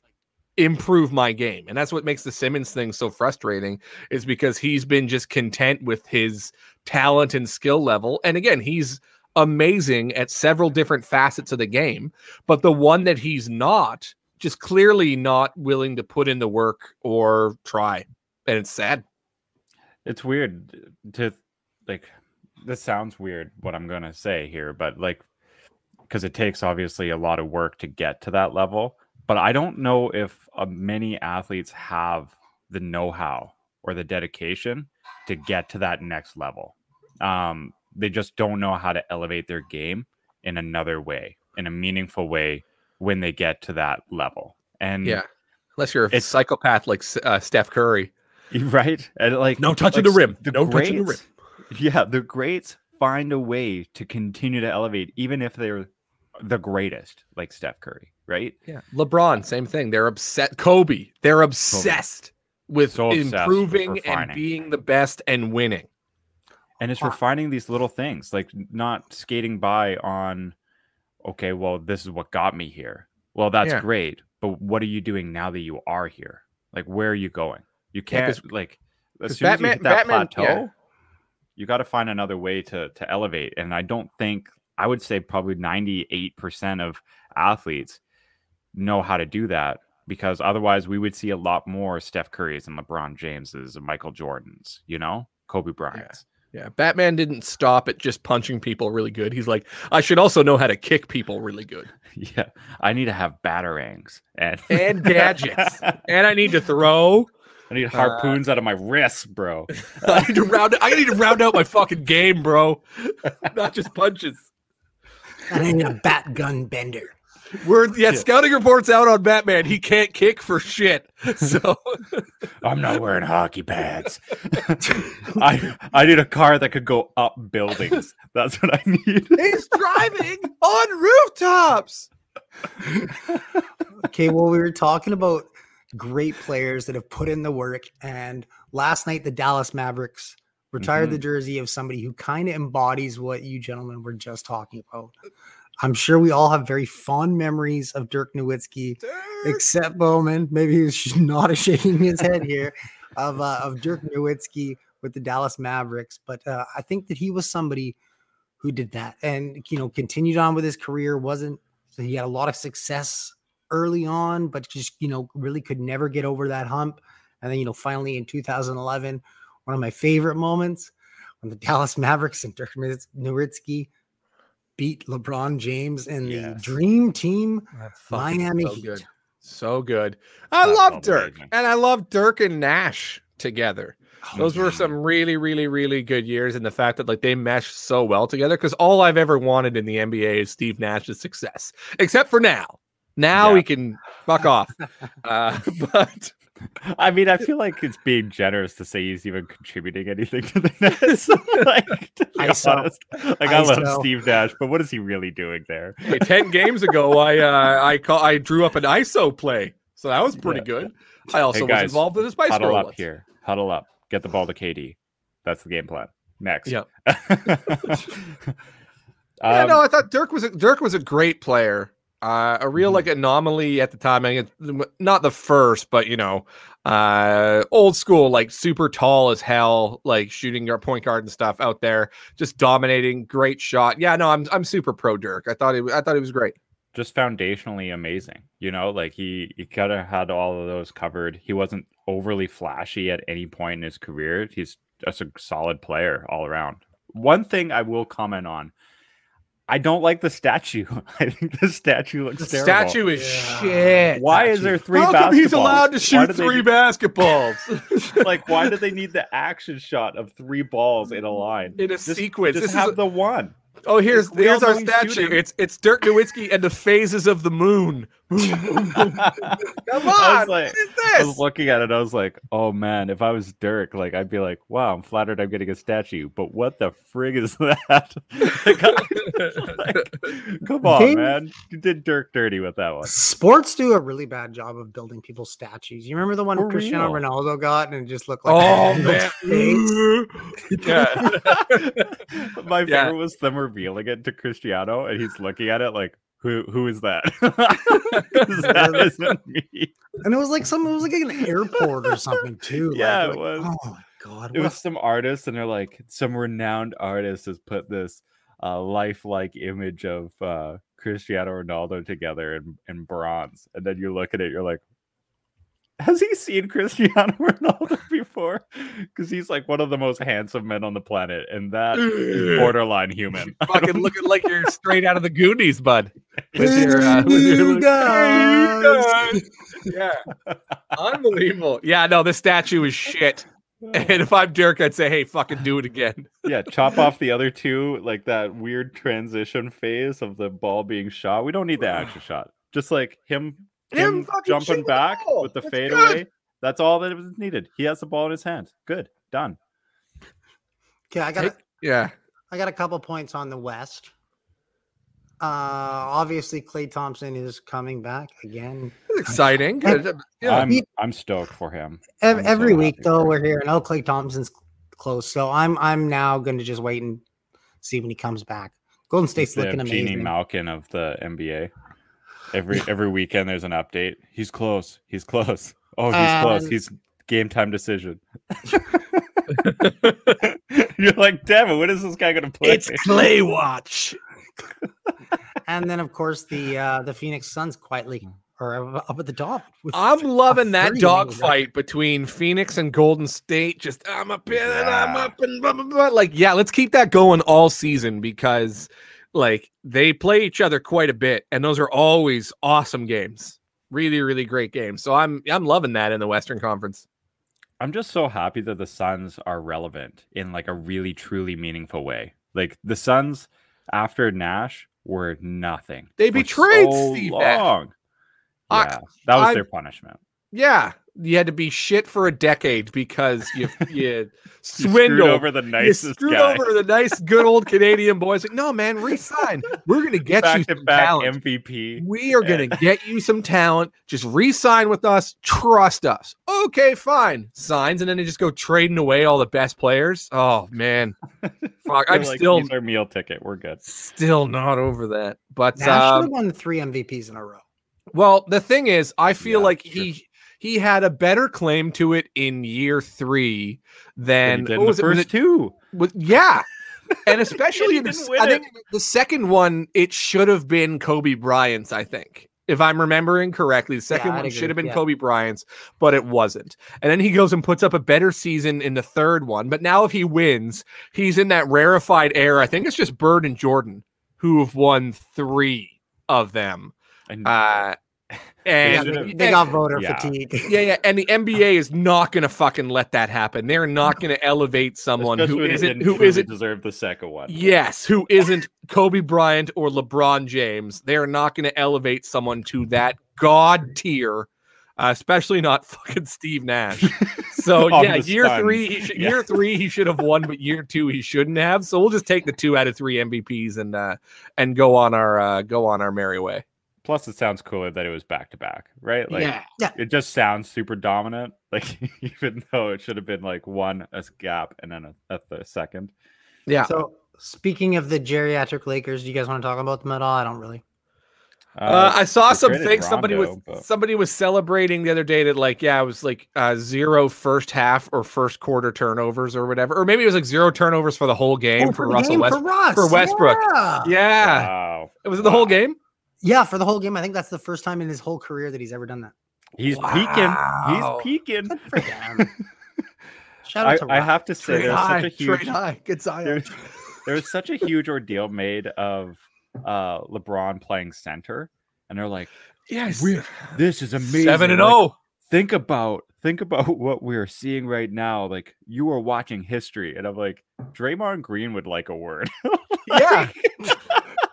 improve my game. And that's what makes the Simmons thing so frustrating is because he's been just content with his talent and skill level. And again, he's amazing at several different facets of the game, but the one that he's not just clearly not willing to put in the work or try. And it's sad. it's weird to like this sounds weird what i'm gonna say here but like because it takes obviously a lot of work to get to that level but i don't know if uh, many athletes have the know-how or the dedication to get to that next level um, they just don't know how to elevate their game in another way in a meaningful way when they get to that level and Yeah. Unless you're a psychopath like uh, Steph Curry. right and like No touching like the rim. the No touching the greats- Yeah, the greats find a way to continue to elevate, even if they're the greatest, like Steph Curry, right? Yeah. LeBron, same thing. They're upset. Kobe, they're obsessed with So obsessed with improving and being the best and winning. And it's Wow. refining these little things, like not skating by on, okay, well, this is what got me here. Well, that's Yeah. great, but what are you doing now that you are here? Like, where are you going? You can't like as soon as you Batman- hit that Batman- plateau, yeah. you got to find another way to to elevate. And I don't think I would say probably ninety eight percent of athletes know how to do that because otherwise we would see a lot more Steph Currys and LeBron Jameses and Michael Jordans, you know, Kobe Bryant's. Yeah. Batman didn't stop at just punching people really good. He's like, I should also know how to kick people really good. Yeah, I need to have batarangs and And gadgets. and I need to throw. I need uh, harpoons out of my wrists, bro. I need to round I need to round out my fucking game, bro. Not just punches. I need a bat gun bender. We're yeah, scouting reports out on Batman. He can't kick for shit. So I'm not wearing hockey pads. I I need a car that could go up buildings. That's what I need. he's driving on rooftops. Okay, well, we were talking about great players that have put in the work, and last night the Dallas Mavericks retired the mm-hmm. jersey of somebody who kind of embodies what you gentlemen were just talking about. I'm sure we all have very fond memories of Dirk Nowitzki, except Bowman. Maybe he's not shaking his head here of uh, of Dirk Nowitzki with the Dallas Mavericks. But uh, I think that he was somebody who did that and you know continued on with his career. wasn't so he had a lot of success early on, but just you know really could never get over that hump. And then you know finally in 2011, one of my favorite moments when the Dallas Mavericks and Dirk Nowitzki beat LeBron James and the Dream Team Miami so Heat. good. So good. I That love Dirk. amazing. And I love Dirk and Nash together. Those were some really, really, really good years. And the fact that like they meshed so well together. Because all I've ever wanted in the NBA is Steve Nash's success. Except for now. Now Yeah. we can fuck off. Uh, but I mean, I feel like it's being generous to say he's even contributing anything to the Nets. like, to be ISO. honest, like I love ISO. Steve Nash, but what is he really doing there? hey, 10 games ago, I uh, I call I drew up an ISO play. So that was pretty Yeah. good. I also was guys, involved with the Spice Huddle Girl up once. here. Huddle up. Get the ball to KD. That's the game plan. Next. Yep. um, yeah, no, I thought Dirk was a, Dirk was a great player. Uh, a real Mhm. like anomaly at the time. I mean, not the first, but you know, uh, old school, like super tall as hell, like shooting your point guard and stuff out there, just dominating. Great shot. Yeah, no, I'm I'm super pro Dirk. I thought he I thought he was great. just foundationally amazing. You know, like he he kind of had all of those covered. He wasn't overly flashy at any point in his career. He's just a solid player all around. One thing I will comment on. I don't like the statue. I think the statue looks The terrible. statue is Yeah. shit. Why is there three How come he's allowed to shoot three need- basketballs like why do they need the action shot of three balls in a line? in a Just- sequence? Just this is have a- the one. Oh, here's here's our statue. shooting. It's it's Dirk Nowitzki and the phases of the moon. Come on, I was what like- is I was looking at it. I was like, "Oh man, if I was Dirk, like I'd be like, wow, I'm flattered I'm getting a statue, but what the frig is that? Like, come on, They- man, you did Dirk dirty with that one. Sports do a really bad job of building people's statues. You remember the one For Cristiano real. Ronaldo got and it just looked like oh man, yeah. My favorite Yeah. was them revealing it to Cristiano, and he's looking at it like, "Who? who is that? that isn't me." And it was like some it was like an airport or something too. like- Yeah, it like. Oh my god. it a was some artist and they're like some renowned artist has put this uh, lifelike image of uh, cristiano ronaldo together in, in bronze and then you look at it you're like has he seen cristiano ronaldo before because he's like one of the most handsome men on the planet and that is borderline human Fucking looking like you're straight out of the Goonies, bud. With your, uh, with your Hey, guys. yeah, unbelievable. Yeah, no, the statue is shit. And if I'm Dirk, I'd say, "Hey, fucking do it again." yeah chop off the other two like that weird transition phase of the ball being shot we don't need the action shot just like him Him him, fucking jumping shooting the back with the That's fadeaway. good. That's all that was needed. He has the ball in his hand. Good, done. Okay, I got a, Yeah, I got a couple points on the West. Uh obviously Klay Thompson is coming back again. it's exciting. Yeah. Yeah, I'm I'm stoked for him. Ev- I'm so every week though we're here and oh Klay Thompson's close. So I'm I'm now going to just wait and see when he comes back. Golden State's He's the looking Geno amazing. Malkin of the NBA. Every every weekend there's an update. He's close. He's close. Oh, he's close. He's game time decision. You're like, damn it, when is this guy gonna play? It's Clay Watch. and then of course the uh the Phoenix Suns quietly are up at the top. with I'm loving that 30 dog fight between Phoenix and Golden State. Just I'm up in and I'm up and blah, blah, blah. like yeah, let's keep that going all season because like they play each other quite a bit, and those are always awesome games. Really, really great games. So I'm I'm loving that in the Western Conference. I'm just so happy that the Suns are relevant in like a really truly meaningful way. Like the Suns after Nash were nothing. They betrayed so Steve long. I- Yeah, that was I- their punishment. Yeah, you had to be shit for a decade because you you You swindled over the you nicest screwed guy. over the nice, good old Canadian boys. Like, no, man, resign. We're gonna get you back to some back talent. MVP. We are gonna get you some talent. Just re-sign with us. Trust us. Okay, fine. Signs, and then they just go trading away all the best players. Oh man, fuck. I'm like, still our meal ticket. We're good. still not over that. But Nash should um, have won three MVPs in a row. well, the thing is, I feel Yeah, like true. he he had a better claim to it in year three than Than he did what was the it? Was first it- two. was- yeah. And especially in the, I it. think the second one, it should have been Kobe Bryant's, I think. If I'm remembering correctly, the second I'd one should have been yeah. Kobe Bryant's, but it wasn't. And then he goes and puts up a better season in the third one. But now, if he wins, he's in that rarefied air. I think it's just Bird and Jordan who have won three of them. And Uh, Yeah, and should've- they, they got voter Yeah. fatigue. yeah, yeah, and the NBA is not going to fucking let that happen. They're not going to elevate someone especially who when he isn't didn't who truly isn't deserve the second one. yes, who isn't Kobe Bryant or LeBron James. They're not going to elevate someone to that god tier, uh, especially not fucking Steve Nash. So yeah, year Suns. three, he should, Yeah. year three he should have won, but year two he shouldn't have. So we'll just take the two out of three MVPs and uh, and go on our uh, go on our merry way. Plus, it sounds cooler that it was back to back, right? Like, yeah, it just sounds super dominant. Like, even though it should have been like one as gap and then a, a th- second. yeah. So speaking of the geriatric Lakers, do you guys want to talk about them at all? I don't really. Uh, I saw some traded things. Somebody was but- somebody was celebrating the other day that like yeah, it was like uh, zero first half or first quarter turnovers or whatever, or maybe it was like zero turnovers for the whole game Oh, for, the Russell game West. for, Russ. for Westbrook. Yeah. Yeah, Wow. it was the whole game. Yeah, for the whole game. I think that's the first time in his whole career that he's ever done that. He's Wow. peaking. He's peaking. Good for him. Shout out I, to I have to say, there's such a huge high. Good Zion. there, there was such a huge ordeal made of uh LeBron playing center, and they're like, Yes, "We- "This is amazing." seven and Like, zero. think about think about what we're seeing right now. Like you are watching history, and I'm like, Draymond Green would like a word. Yeah.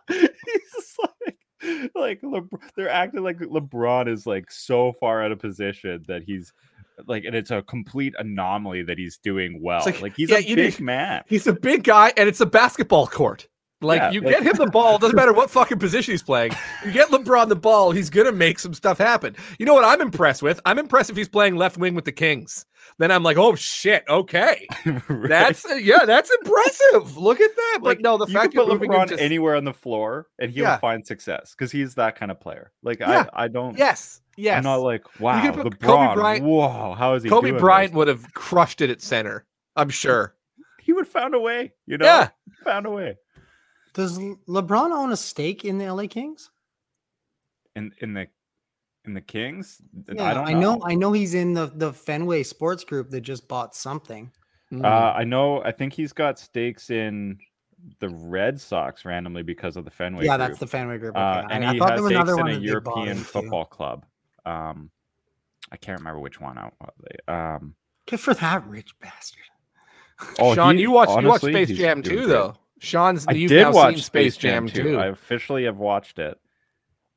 he's like, like Lebr- they're acting like LeBron is like so far out of position that he's like, and it's a complete anomaly that he's doing well. like, Like, he's yeah, a big need- man. He's a big guy, and it's a basketball court. Like Yeah, you like- get him the ball, doesn't matter what fucking position he's playing. You get LeBron the ball, he's gonna make some stuff happen. You know what I'm impressed with? I'm impressed if he's playing left wing with the Kings. Then I'm like, oh shit, okay, Right? that's yeah, that's impressive. Look at that. But like no, the you fact you're put LeBron to anywhere on the floor and he'll Yeah. find success because he's that kind of player. Like Yeah. I, I don't. yes, yes. I'm not like wow, LeBron. Kobe Bryant- Whoa, how is he? Kobe doing this?" Bryant would have crushed it at center. I'm sure. He would found a way. You know. Yeah. Found a way. Does LeBron own a stake in the LA Kings? In in the in the Kings. Yeah, I don't. I know. I know he's in the the Fenway Sports Group that just bought something. Mm. Uh, I know. I think he's got stakes in the Red Sox randomly because of the Fenway. yeah, group. that's the Fenway Group. Uh, and I, I he thought has there was stakes another in one a that they bought European into. football club. Um, I can't remember which one. Out. Um, Good for that rich bastard. oh, Sean, he- you watched you watched Space Jam doing too, great. though. Sean's I you've did now watch seen Space Jam, too. I officially have watched it.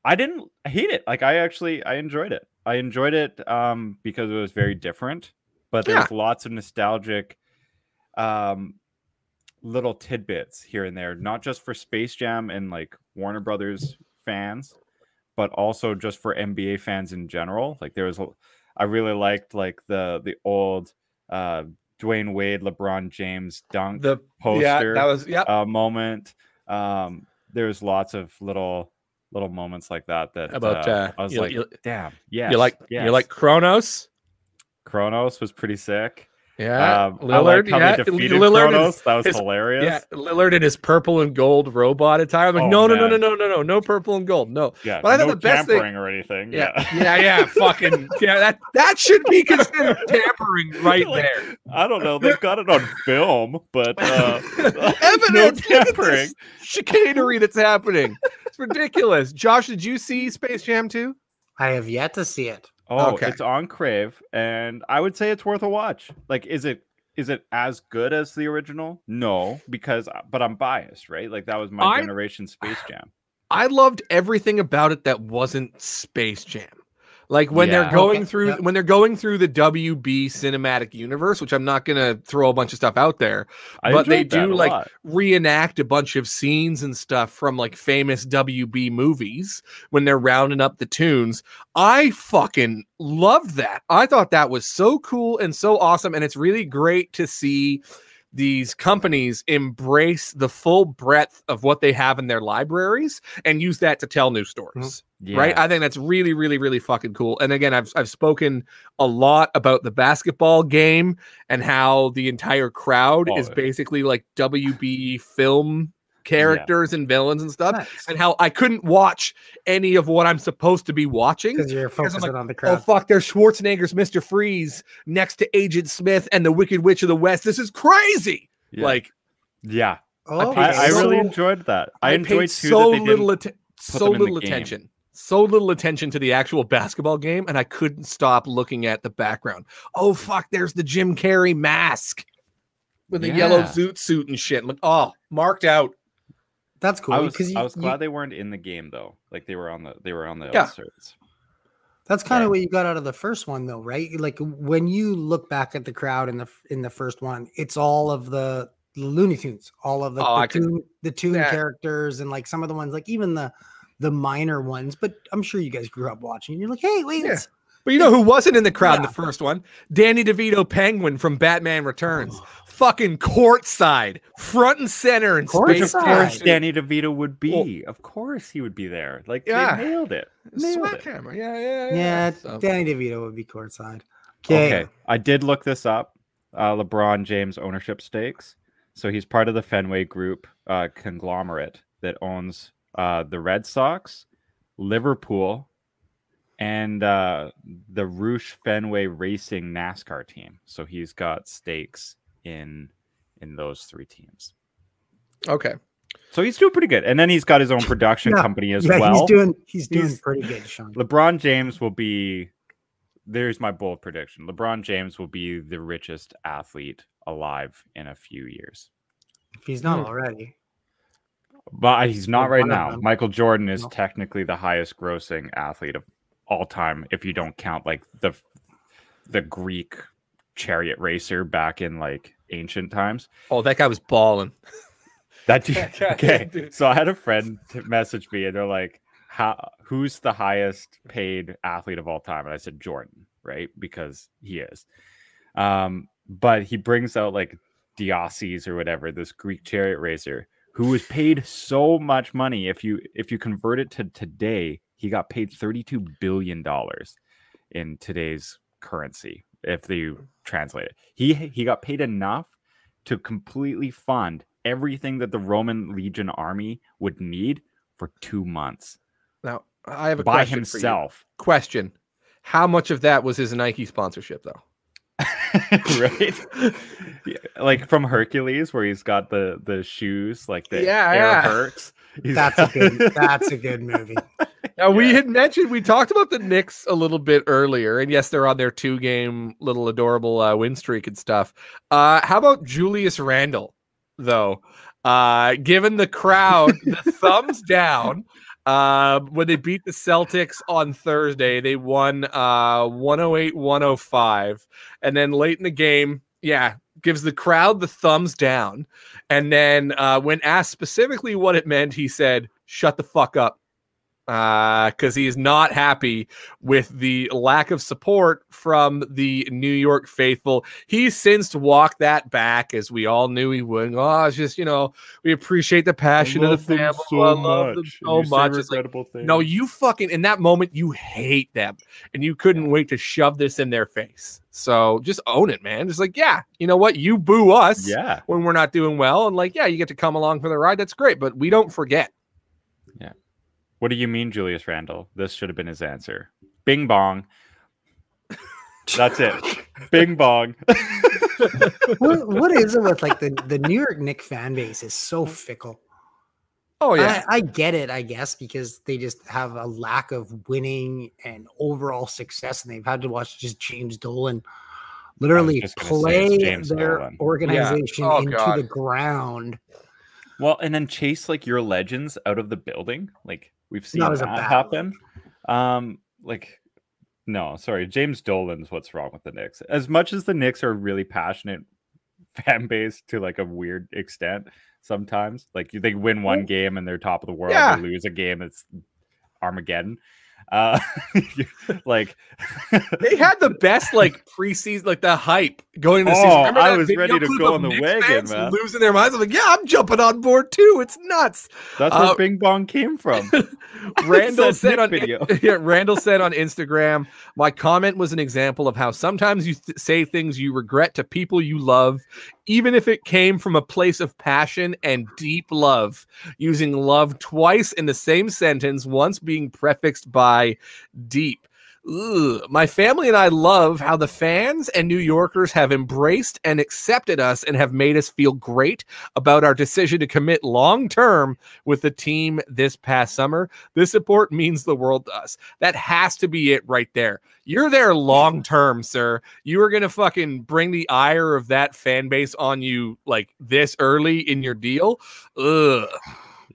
I didn't hate it. Like I actually I enjoyed it. I enjoyed it um because it was very different, but there's Yeah. lots of nostalgic um little tidbits here and there, not just for Space Jam and like Warner Brothers fans, but also just for NBA fans in general. Like there was I really liked like the the old uh Dwyane Wade, LeBron James dunk The poster yeah, that was yeah. uh, moment. Um, there's lots of little little moments like that that About, uh, uh, I was you- like, you- damn, yeah, you like you like Chronos? Chronos was pretty sick. Yeah, um, I liked how yeah, they defeated Lillard is- that was his- hilarious. Yeah, Lillard in his purple and gold robot attire. I'm like, Oh, no, no, no, no, no, no, no, no purple and gold. No. Yeah, But I thought no the best thing- tampering or anything. Yeah, Yeah, yeah, yeah. Fucking yeah. That that should be considered tampering right Like, there. I don't know. They've got it on film, but uh, Evidence. Look at tampering. chicanery that's happening. It's ridiculous. Josh, did you see Space Jam 2? I have yet to see it. Oh, Okay. it's on Crave, and I would say it's worth a watch. Like, is it is it as good as the original? No, because uh, but I'm biased, right? Like that was my I- generation Space Jam. I loved everything about it that wasn't Space Jam. Like when Yeah. they're going Okay, through yeah. when they're going through the WB cinematic universe, which I'm not gonna throw a bunch of stuff out there, I But they do, like, lot. reenact a bunch of scenes and stuff from like famous WB movies when they're rounding up the tunes. I fucking love that. I thought that was so cool and so awesome. And it's really great to see these companies embrace the full breadth of what they have in their libraries and use that to tell new mm-hmm. stories. Yeah. Right? I think that's really, really, really fucking cool. And again, I've I've spoken a lot about the basketball game and how the entire crowd Oh, is yeah. basically like WB film characters and villains and stuff. Nice. And how I couldn't watch any of what I'm supposed to be watching Because you're focusing like, on the crowd. Oh fuck! There's Schwarzenegger's Mr. Freeze next to Agent Smith and the Wicked Witch of the West. This is crazy. Yeah. Like yeah. Oh, paid I, I so- really enjoyed that. I, I, enjoyed paid too so that little atten- so them in the little game. attention, so little attention to the actual basketball game, and I couldn't stop looking at the background. Oh fuck! There's the Jim Carrey mask with the yellow zoot suit and shit. Like, oh, marked out. That's cool I was, you, I was you- glad they weren't in the game though. Like they were on the they were on the Yeah. outskirts. That's kind Yeah. of what you got out of the first one, though, right? Like when you look back at the crowd in the in the first one, it's all of the Looney Tunes, all of the Oh, the, I could- toon, the toon Yeah. characters, and like some of the ones, like even the the minor ones. But I'm sure you guys grew up watching. You're like, hey, wait, Yeah. it's But you know who wasn't in the crowd in the first one? Danny DeVito Penguin from Batman Returns. Oh. Fucking courtside, front and center in Courtside. Space of course. Danny DeVito would be. of course he would be there. Like Yeah. they nailed it. Nailed Swag it. hammer. Yeah, yeah, yeah. yeah, So- Danny DeVito would be courtside. Okay, Okay. I did look this up. Uh, LeBron James ownership stakes. So he's part of the Fenway Group uh, conglomerate that owns uh, the Red Sox, Liverpool, and uh, the Rouge Fenway Racing NASCAR team. So he's got stakes in in those three teams. Okay. So he's doing pretty good. And then he's got his own production Yeah. company as yeah, well. he's doing he's doing He's- pretty good, Sean. LeBron James will be there's my bold prediction. LeBron James will be the richest athlete alive in a few years. If he's not Hmm. already, But he's not right now. Michael Jordan is No. technically the highest grossing athlete of all time if you don't count like the the Greek chariot racer back in like ancient times. Oh, that guy was balling. That dude, okay. So I had a friend message me, and they're like, "How? Who's the highest paid athlete of all time?" And I said Jordan, right? Because he is. Um, but he brings out like Diocles or whatever, this Greek chariot racer, who was paid so much money. If you if you convert it to today, he got paid thirty two billion dollars in today's currency. If you hmm. translate it, he he got paid enough to completely fund everything that the Roman legion army would need for two months Now, I have a by question for you. himself. Question: How much of that was his Nike sponsorship, though? right? Yeah, like from Hercules, where he's got the the shoes, like the Yeah, air yeah. hurts. He's that's a got- good that's a good movie. Now we had mentioned we talked about the Knicks a little bit earlier, and yes, they're on their two-game little adorable uh, win streak and stuff. Uh, how about Julius Randle, though? Uh, given the crowd, the thumbs down. Uh, when they beat the Celtics on Thursday, they won uh 108 105. And then late in the game, yeah, gives the crowd the thumbs down. And then uh, when asked specifically what it meant, he said, shut the fuck up Uh, because he is not happy with the lack of support from the New York faithful. He's since walked that back, as we all knew he would. Oh, it's just you know we appreciate the passion of the family. I love them so much. It's like, no, you fucking in that moment you hate them, and you couldn't wait to shove this in their face. So just own it, man. Just like yeah, you know what? You boo us yeah. when we're not doing well, and like yeah, you get to come along for the ride. That's great, but we don't forget. What do you mean, Julius Randle? This should have been his answer. Bing bong. That's it. Bing bong. what, what is it with like the, the New York Knick fan base is so fickle. Oh yeah. I, I get it, I guess, because they just have a lack of winning and overall success, and they've had to watch just James Dolan literally just gonna say play their Dolan. organization Oh, into God. the ground. Well, and then chase like your legends out of the building. Like we've seen that happen. Um, like no, sorry, James Dolan's what's wrong with the Knicks. As much as the Knicks are really passionate fan base to like a weird extent, sometimes like they win one game and they're top of the world, Yeah. they lose a game, it's Armageddon. Uh, like They had the best like preseason, like the hype going into season. Oh, Remember I was ready to go on the Knicks wagon, man. losing their minds. I'm like, yeah, I'm jumping on board too. It's nuts. that's Uh, where Bing Bong came from. Randle Said said on video. yeah, Randle said on Instagram, my comment was an example of how sometimes you th- say things you regret to people you love, even if it came from a place of passion and deep love. Using love twice in the same sentence, once being prefixed by deep. My family and I love how the fans and New Yorkers have embraced and accepted us and have made us feel great about our decision to commit long term with the team this past summer. This support means the world to us. That has to be it right there. You're there long term, sir. You are going to fucking bring the ire of that fan base on you like this early in your deal. Ugh.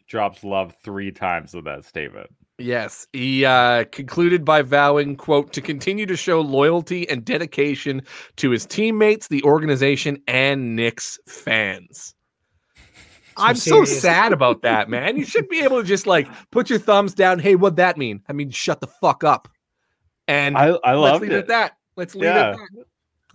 Drops love three times with that statement. Yes, he uh, concluded by vowing, "quote to continue to show loyalty and dedication to his teammates, the organization, and Knicks fans." I'm so sad about that, man. You should be able to just like put your thumbs down. Hey, what'd that mean? I mean, shut the fuck up. And I, I let's loved it it. at that. Let's leave Yeah. it. At that.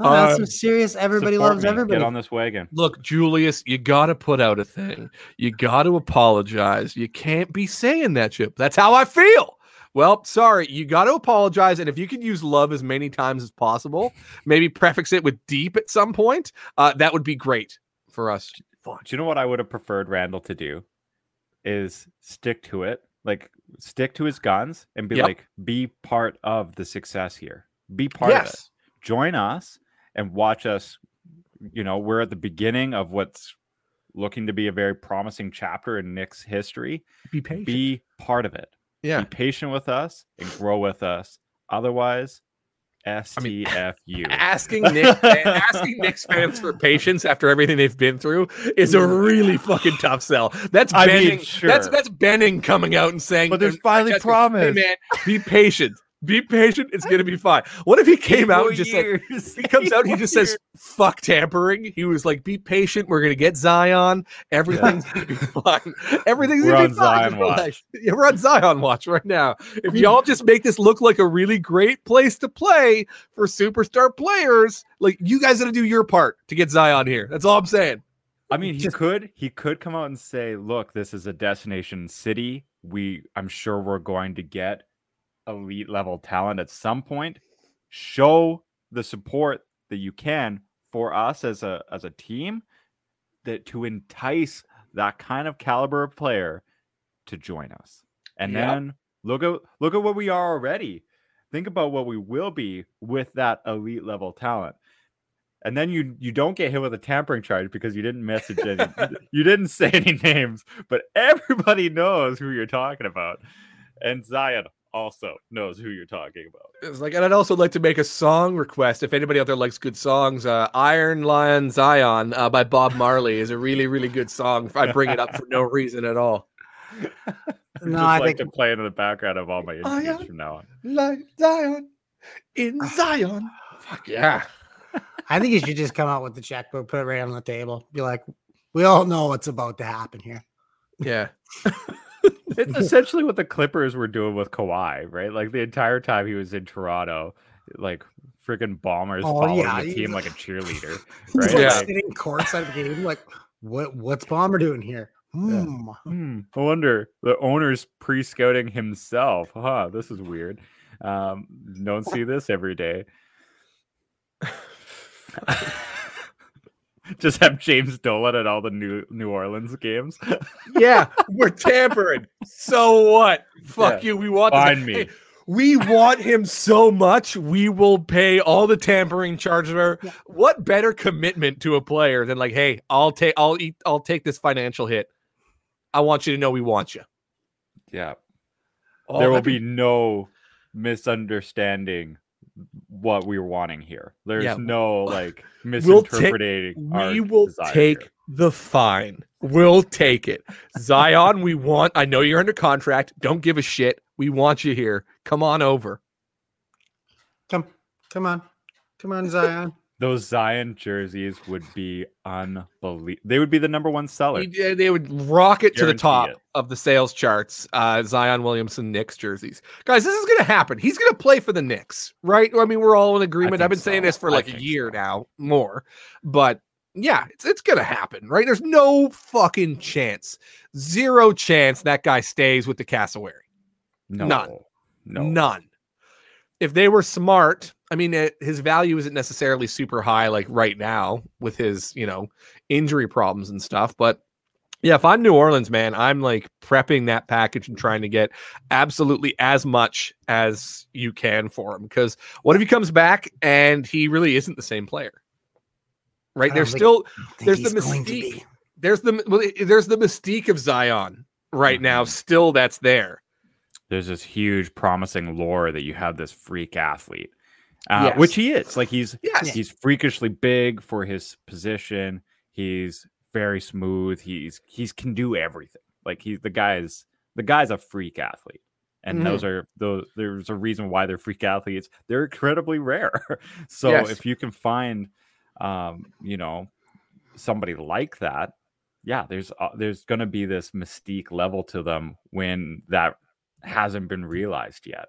Oh, that's Uh, some serious. Everybody loves me. everybody. Get on this wagon. Look, Julius, you got to put out a thing. You got to apologize. You can't be saying that shit. That's how I feel. Well, sorry, you got to apologize. And if you could use love as many times as possible, maybe prefix it with deep at some point, uh, that would be great for us. Do you know what I would have preferred Randle to do? Is stick to it, like stick to his guns, and be Yep. like, be part of the success here. Be part of it. Join us and watch us. You know, we're at the beginning of what's looking to be a very promising chapter in Knick's history. Be patient. Be part of it. yeah. Be patient with us and grow with us. Otherwise, STFU. Asking Nick, asking Knick's fans for patience after everything they've been through is a really fucking tough sell. That's I mean, Benning. That's sure. that's Benning coming out and saying, But there's finally Francesco, promise." Hey man, be patient. Be patient. It's gonna be fine. What if he came out and just said, he comes out, he just says, fuck tampering. He was like, be patient. We're going to get Zion. Everything's going to be fine. Everything's We're gonna be fine. Zion watch. Yeah, we're on Zion watch right now. If y'all just make this look like a really great place to play for superstar players, like you guys got to do your part to get Zion here. That's all I'm saying. I mean, he Just- could he could come out and say, "Look, this is a destination city. We, I'm sure we're going to get elite level talent at some point. Show the support that you can for us as a as a team, that to entice that kind of caliber of player to join us. And Yep. then look at look at what we are already. Think about what we will be with that elite level talent and then you you don't get hit with a tampering charge because you didn't message any you didn't say any names but everybody knows who you're talking about and zion also knows who you're talking about It's like, and I'd also like to make a song request. If anybody out there likes good songs, uh, "Iron Lion Zion" uh, by Bob Marley is a really, really good song. I bring it up for no reason at all. No, just I like think to play it in the background of all my interviews from now on Like Zion in Zion. Fuck yeah. I think you should just come out with the checkbook, put it right on the table, be like, "We all know what's about to happen here." Yeah. it's essentially what the clippers were doing with Kawhi, right like the entire time he was in toronto like freaking Ballmer's Oh, following yeah, the team like a cheerleader He's right like Yeah. sitting courtside of the game, like, "What? What's Ballmer doing here?" Hmm. Hmm, I wonder the owner's pre-scouting himself. Huh, this is weird. Um, don't see this every day. Just have James Dolan at all the New New Orleans games. Yeah. We're tampering. So what? Fuck Yeah. you. We want this- Find me. Hey, we want him so much. We will pay all the tampering charges. Yeah. What better commitment to a player than like, hey, I'll take, I'll eat, I'll take this financial hit. I want you to know we want you. Yeah, Oh, there will that'd be no misunderstanding what we were wanting here. There's Yeah. no like We'll take- misinterpreting. our we will take here. the fine. We'll take it. Zion, we want, I know you're under contract. Don't give a shit. We want you here. Come on over. Come, come on, come on, Zion. Those Zion jerseys would be unbelievable. They would be the number one seller. They, they would rocket to the top it. of the sales charts. Uh, Zion Williamson Knicks jerseys, guys. This is gonna happen. He's gonna play for the Knicks, right? I mean, we're all in agreement. I've been saying this for like a year so. now, more, but yeah, it's it's gonna happen, right? There's no fucking chance, zero chance that guy stays with the Cassowary. No, None. no, None. If they were smart, I mean, it, his value isn't necessarily super high like right now with his, you know, injury problems and stuff. But yeah, if I'm New Orleans, man, I'm like prepping that package and trying to get absolutely as much as you can for him. Because what if he comes back and he really isn't the same player? Right? There's still there's the he's going to mystique. there's the well, there's the mystique of Zion right now. Mhm. Still, that's there. There's this huge promising lore that you have this freak athlete, uh, Yes. which he is. Like he's Yes. he's freakishly big for his position. He's very smooth. He's he's can do everything. Like he's the guy's the guy's a freak athlete. And Mm-hmm. those are those there's a reason why they're freak athletes. They're incredibly rare. so Yes. if you can find um, you know, somebody like that, yeah, there's uh, there's going to be this mystique level to them when that hasn't been realized yet.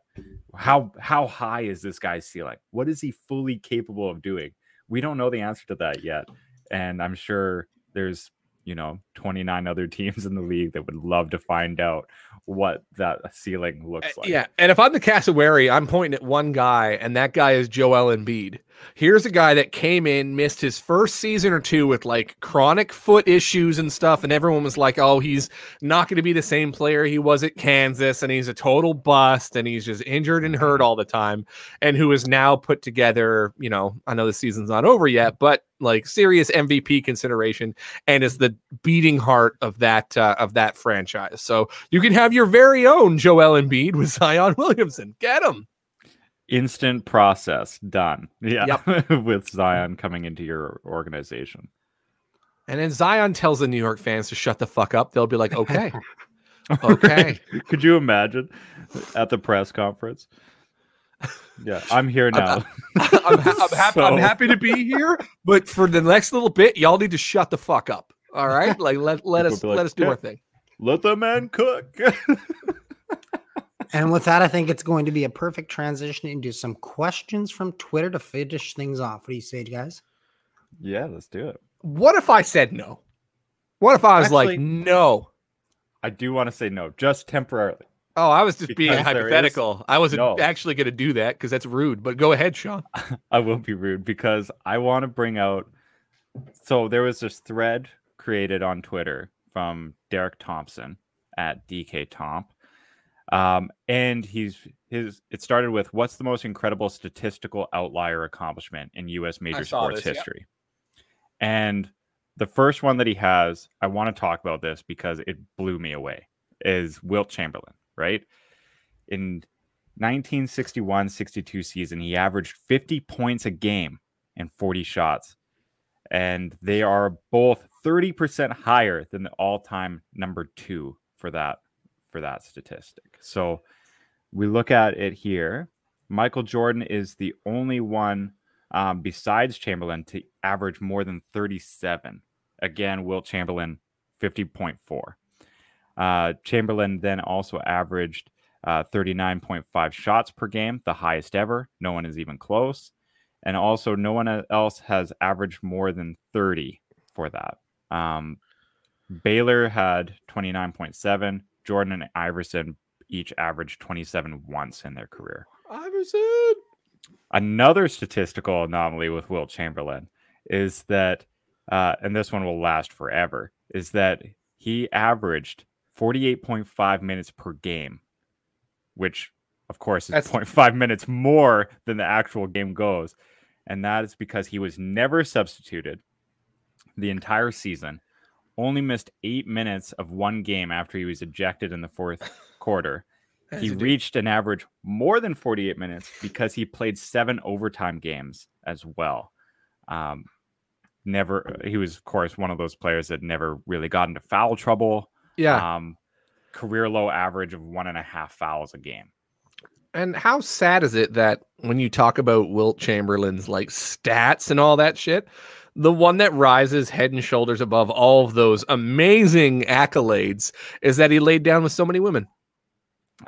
How how high is this guy's ceiling? What is he fully capable of doing? We don't know the answer to that yet, and I'm sure there's you know 29 other teams in the league that would love to find out what that ceiling looks like. Yeah, and if I'm the cassowary, I'm pointing at one guy, and that guy is Joel Embiid. Here's a guy that came in, missed his first season or two with like chronic foot issues and stuff, and everyone was like, "Oh, he's not going to be the same player he was at Kansas, and he's a total bust, and he's just injured and hurt mm-hmm. all the time." And who is now put together? You know, I know the season's not over yet, but like serious MVP consideration, and is the beating heart of that uh, of that franchise. So you can have your very own Joel Embiid with Zion Williamson. Get him. Instant process done. Yeah, with Zion coming into your organization. And then Zion tells the New York fans to shut the fuck up. They'll be like, okay, okay. Could you imagine at the press conference? Yeah, I'm here now. I'm, ha- I'm, happy, I'm So- happy to be here, but for the next little bit, y'all need to shut the fuck up. All right, like let let us like, let us do "Okay." our thing. Let the man cook. And with that, I think it's going to be a perfect transition into some questions from Twitter to finish things off. What do you say, guys? yeah, let's do it. What if I said no? What if I was like no? I do want to say no, just temporarily. Oh, I was just being Because is- hypothetical. I wasn't No. actually going to do that because that's rude. But go ahead, Sean. I will be rude because I want to bring out. So there was this thread created on Twitter from Derek Thompson at DK Tomp, um, and he's his. It started with what's the most incredible statistical outlier accomplishment in U.S. major sports this, history, and the first one that he has, I want to talk about this because it blew me away. Is Wilt Chamberlain right? In 1961-62 season he averaged 50 points a game and 40 shots. And they are both 30% higher than the all-time number 2 for that for that statistic. So we look at it here. Michael jordan is the only one um, besides chamberlain to average more than 37 again wilt chamberlain 50.4 uh, chamberlain then also averaged uh, 39.5 shots per game, the highest ever. No one is even close. And also, no one else has averaged more than 30 for that. Um, Baylor had 29.7. Jordan and Iverson each averaged 27 once in their career. Iverson. Another statistical anomaly with Wilt Chamberlain is that, uh, and this one will last forever, is that he averaged 48.5 minutes per game, which of course is That's- 0.5 minutes more than the actual game goes. And that is because he was never substituted the entire season, only missed eight minutes of one game after he was ejected in the fourth quarter. He reached an average more than 48 minutes because he played seven overtime games as well. Um, never, he was, of course, one of those players that never really got into foul trouble yeah. um, career low average of one and a half fouls a game. And how sad is it that when you talk about Wilt Chamberlain's like stats and all that shit, the one that rises head and shoulders above all of those amazing accolades is that he laid down with so many women.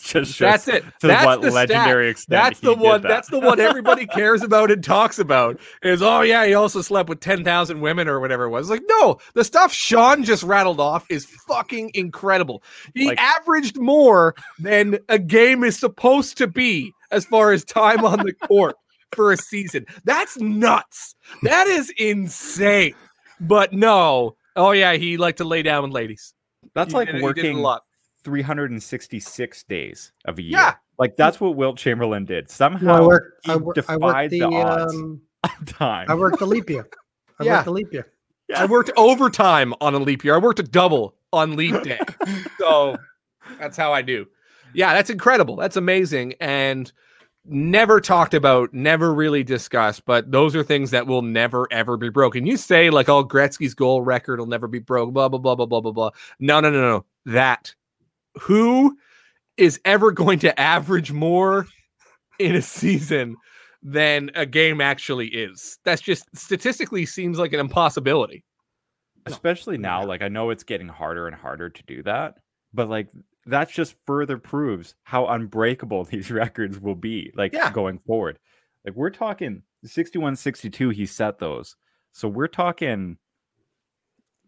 Just That's it. To That's what the stat. legendary extent That's the one. that. That's the one everybody cares about and talks about. Is oh yeah, he also slept with ten thousand women or whatever it was. Like no, the stuff Sean just rattled off is fucking incredible. He Like- averaged more than a game is supposed to be as far as time on the court for a season. That's nuts. That is insane. But no, oh yeah, he liked to lay down with ladies. That's He like did it- he did it a lot. 366 days of a year. Yeah. Like that's what Wilt Chamberlain did. Well, Somehow I work. he I, wor- I defied worked the. the odds. Um, time. I worked the leap year. I Yeah. worked the leap year. I worked overtime on a leap year. I worked a double on leap day. so that's how I do. Yeah, that's incredible. That's amazing. And never talked about, never really discussed, but those are things that will never ever be broken. You say like, oh, Gretzky's goal record will never be broke, blah, blah, blah, blah, blah, blah, blah. No, no, no, no. That who is ever going to average more in a season than a game actually is? That's just statistically seems like an impossibility. especially now like i know it's getting harder and harder to do that but like that just further proves how unbreakable these records will be like Yeah. going forward like we're talking 61 62 he set those so we're talking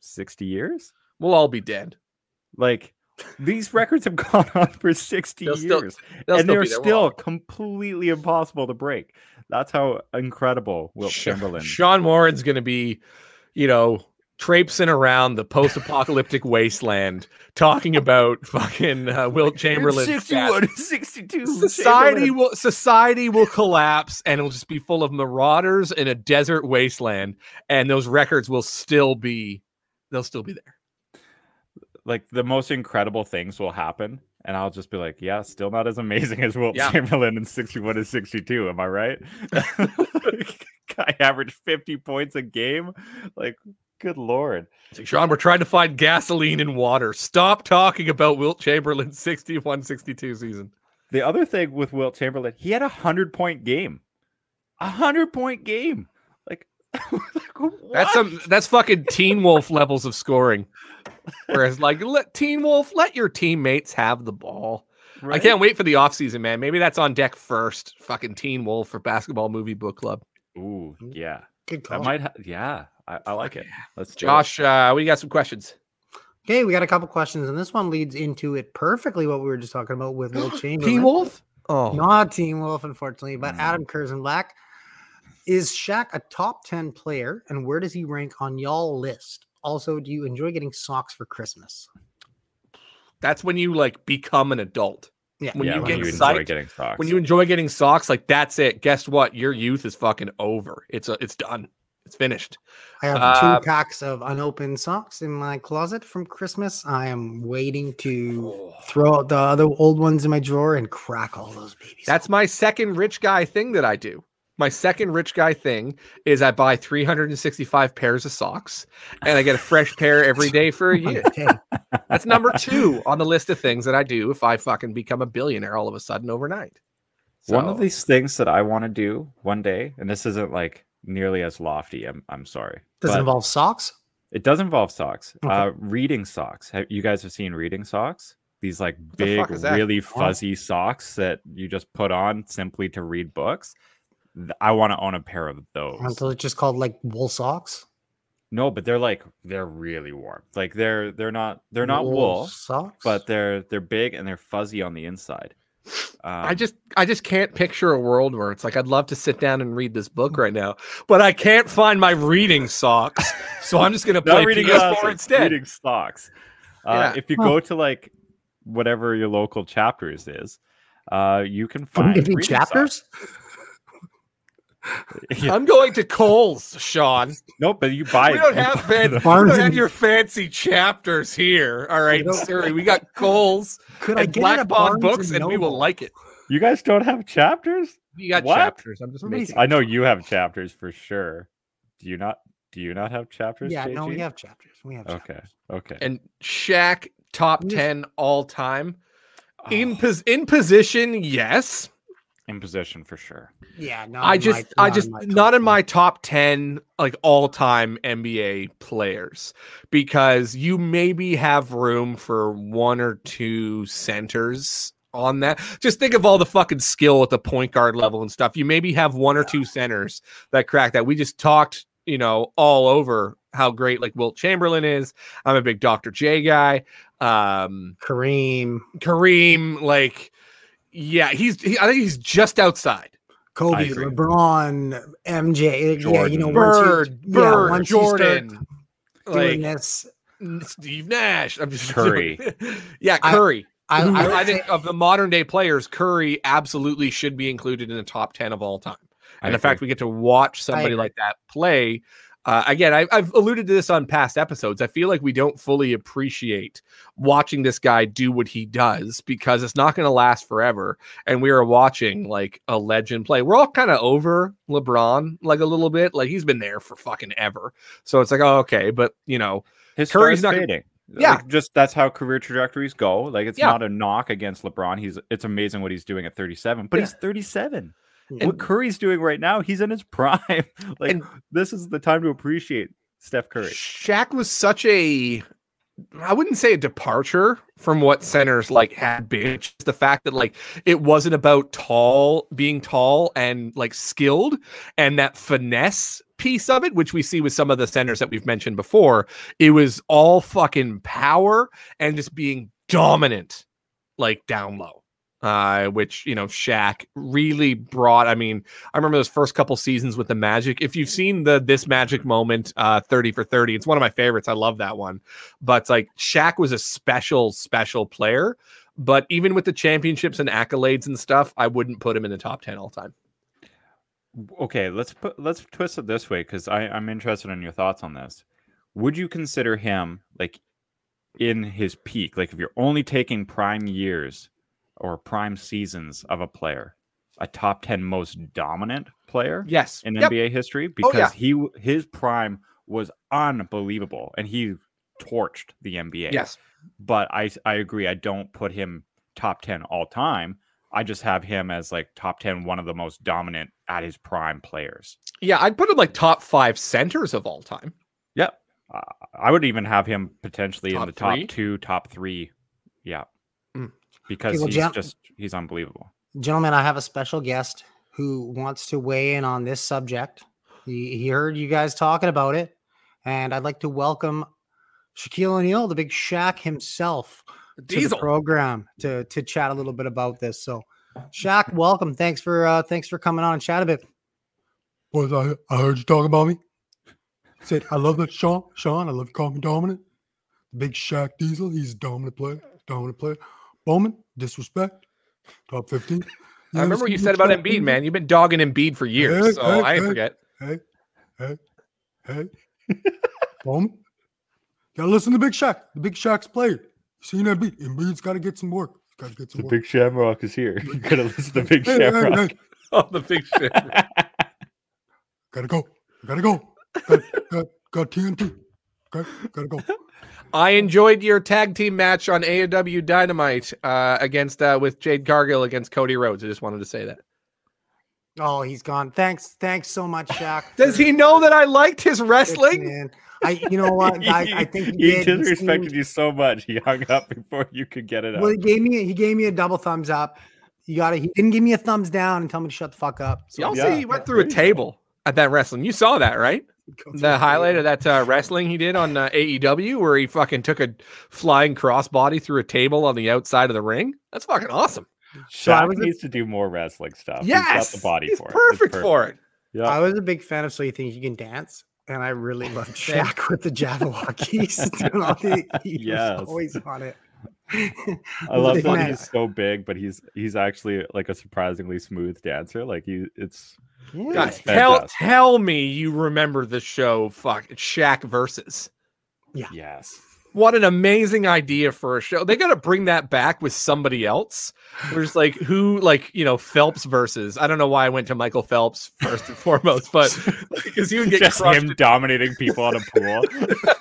60 years We'll all be dead. like these records have gone on for 60 They'll years still- and they're be there. We'll still all- completely impossible to break that's how incredible Wilt Sh- Chamberlain Sean Warren's going to be, you know, traipsing around the post-apocalyptic wasteland, talking about fucking uh, Wilt Chamberlain. 61 62 Society Chamberlain. will society will collapse, and it'll just be full of marauders in a desert wasteland, and those records will still be, they'll still be there. Like the most incredible things will happen and i'll just be like yeah still not as amazing as wilt Yeah. chamberlain in 61 and 62 am i right I averaged 50 points a game like good lord Sean, we're trying to find gasoline in water. Stop talking about Wilt Chamberlain's 61-62 season. the other thing with wilt chamberlain he had a 100 point game a 100 point game like, like That's some that's fucking Teen Wolf levels of scoring. Whereas like let Teen Wolf let your teammates have the ball. I can't wait for the offseason, man. Maybe that's on deck first. Fucking Teen Wolf for basketball movie book club. ooh yeah Good call. that might ha- yeah I, I like it let's do it. Josh, uh, we got some questions. Okay, we got a couple questions, and this one leads into it perfectly. What we were just talking about with Wilt Chamberlain. Teen Wolf? Oh, Not Team Wolf, unfortunately, but Mm. Adam Curzon Black. Is Shaq a top 10 player, and where does he rank on y'all list? Also, do you enjoy getting socks for Christmas? that's when you like become an adult. Yeah, When yeah, you when get you enjoy getting socks When you enjoy getting socks, like that's it. Guess what? Your youth is fucking over. It's a, it's done. It's finished. I have Uh, two packs of unopened socks in my closet from Christmas. I am waiting to throw out the other old ones in my drawer and crack all those babies. That's my second rich guy thing that I do. My second rich guy thing is I buy 365 pairs of socks and I get a fresh pair every day for a year. That's number two on the list of things that I do if I fucking become a billionaire all of a sudden overnight. One of these things that I want to do one day, and this isn't like nearly as lofty. I'm I'm sorry. Does it but involve socks? It does involve socks. Okay. Uh, reading socks. Have, you guys have seen reading socks? These like big, fuck really fuzzy socks that you just put on simply to read books. Th- I want to own a pair of those. Until it's just called like wool socks? No, but they're like they're really warm. Like they're they're not they're not wool, socks, but they're they're big and they're fuzzy on the inside. Um, I just I just can't picture a world where it's like I'd love to sit down and read this book right now, but I can't find my reading socks. So I'm just gonna play not reading PS4 glasses, instead. Reading stocks. Uh, Yeah. If you Huh. go to like whatever your local chapters is, uh, you can Can find we give you reading chapters? socks. Yeah, I'm going to Coles, Sean. nope, but you buy. we don't have fan- we don't have your fancy chapters here. All right, don't- We got Coles Could I and get it Black at Bond books, and we will like it. You guys don't have chapters. We got What? chapters. I'm just Everybody's- making. I know you have chapters for sure. Do you not? Do you not have chapters? Yeah, no, we have chapters. We have Okay. chapters. Okay. And Shaq top just- ten all time. Oh. In pos- in position, yes. In position for sure. Yeah, no. I just, I just, not in my top 10, like all time NBA players, because you maybe have room for one or two centers on that. Just think of all the fucking skill at the point guard level and stuff. You maybe have one or two centers that crack that. We just talked, you know, all over how great like Wilt Chamberlain is. I'm a big Dr. J guy. Um, Kareem, Kareem, like, yeah, he's, he, I think he's just outside. Kobe. LeBron, MJ. Yeah, you know, Jordan. once you- Bird, yeah, Bird, once you start Jordan, doing like this, Steve Nash. I'm just Curry. yeah, Curry. I, I, I, think say- of the modern day players, Curry absolutely should be included in the top 10 of all time. I And the fact we get to watch somebody like that play, uh, again, I, I've alluded to this on past episodes. I feel like we don't fully appreciate watching this guy do what he does because it's not going to last forever. And we are watching like a legend play. We're all kind of over LeBron, like a little bit. Like he's been there for fucking ever. So it's like, oh, okay. But, you know, His Curry's not fading. Yeah. Like, just that's how career trajectories go. Like it's Yeah. not a knock against LeBron. He's it's amazing what he's doing at 37, but Yeah. he's 37. Yeah. what Curry's doing right now, he's in his prime. like And- this is the time to appreciate Steph Curry. Shaq was such a I wouldn't say a departure from what centers like had been. It's Just the fact that like it wasn't about tall being tall and like skilled and that finesse piece of it, which we see with some of the centers that we've mentioned before. It was all fucking power and just being dominant, like down low. Uh, which you know, Shaq really brought. I mean, I remember those first couple seasons with the Magic. If you've seen the this Magic moment, uh, thirty for thirty, it's one of my favorites. I love that one. But like Shaq was a special, special player. But even with the championships and accolades and stuff, I wouldn't put him in the top ten all time. Okay, let's put let's twist it this way because I'm interested in your thoughts on this. Would you consider him like in his peak? Like if you're only taking prime years or prime seasons of a player, a top 10 most dominant player Yes. in Yep. NBA history Oh, because yeah. he his prime was unbelievable and he torched the NBA. Yes. But I I agree I don't put him top 10 all time. I just have him as like top 10 one of the most dominant at his prime players. Yeah, I'd put him like top five centers of all time. Yep. Uh, I would even have him potentially Top in the top three? two, top three. Yeah. Because well, he's Jan- just he's unbelievable. gentlemen, I have a special guest who wants to weigh in on this subject. He, he heard you guys talking about it, and I'd like to welcome Shaquille O'Neal, the big Shaq himself, to the program to to chat a little bit about this. So, Shaq, welcome. Thanks for uh, thanks for coming on and chat a bit. Boys, I, I heard you talking about me. Said I love that Sean. Sean, I love you calling me dominant. Big Shaq Diesel, he's a dominant player. Dominant player. Bowman, disrespect. Top 15. I remember what you said about Embiid, man. You've been dogging Embiid for years, Hey, so hey, I ain't hey. forget. Hey, hey, hey. Bowman. Gotta listen to Big Shaq. The Big Shaq's played. You seen that beat? Embiid's gotta get some work. Gotta get some work. Big Shamrock is here. You gotta listen to Big Hey, hey, hey, Oh, the big shit. gotta go. Gotta go. Got, got, got TNT. Okay, gotta go. I enjoyed your tag team match on AEW Dynamite uh, against uh, with Jade Cargill against Cody Rhodes. I just wanted to say that. Oh, he's gone. Thanks, thanks so much, Shaq. Does he know that I liked his wrestling? in. I, you know what, guys? I think he, he did. He disrespected seemed- you so much. He hung up before you could get it Well, he gave me he gave me a double thumbs up. You got to He didn't give me a thumbs down and tell me to shut the fuck up. So Y'all Yeah. see, he went through a table at that wrestling. You saw that, right? Go through The the highlight of that uh, wrestling he did on uh, AEW, where he fucking took a flying crossbody through a table on the outside of the ring. That's fucking awesome. So I Shaq was a- needs to do more wrestling stuff. Yes, he's got the body he's for it. perfect for it. Yeah. I was a big fan of So You Think You Can Dance, and I really loved Same. Shaq with the Jabbawockeez. doing all he Yes. was always on it. I love Big that man. he's so big, but he's he's actually like a surprisingly smooth dancer. Like he, it's Yeah. Guys, tell fantastic. tell me you remember the show fuck Shaq versus. Yeah. yes. What an amazing idea for a show. They got to bring that back with somebody else. There's like who like, you know, Phelps versus. I don't know why I went to Michael Phelps first and foremost, but because you would get Just crushed. him dominating people on a pool.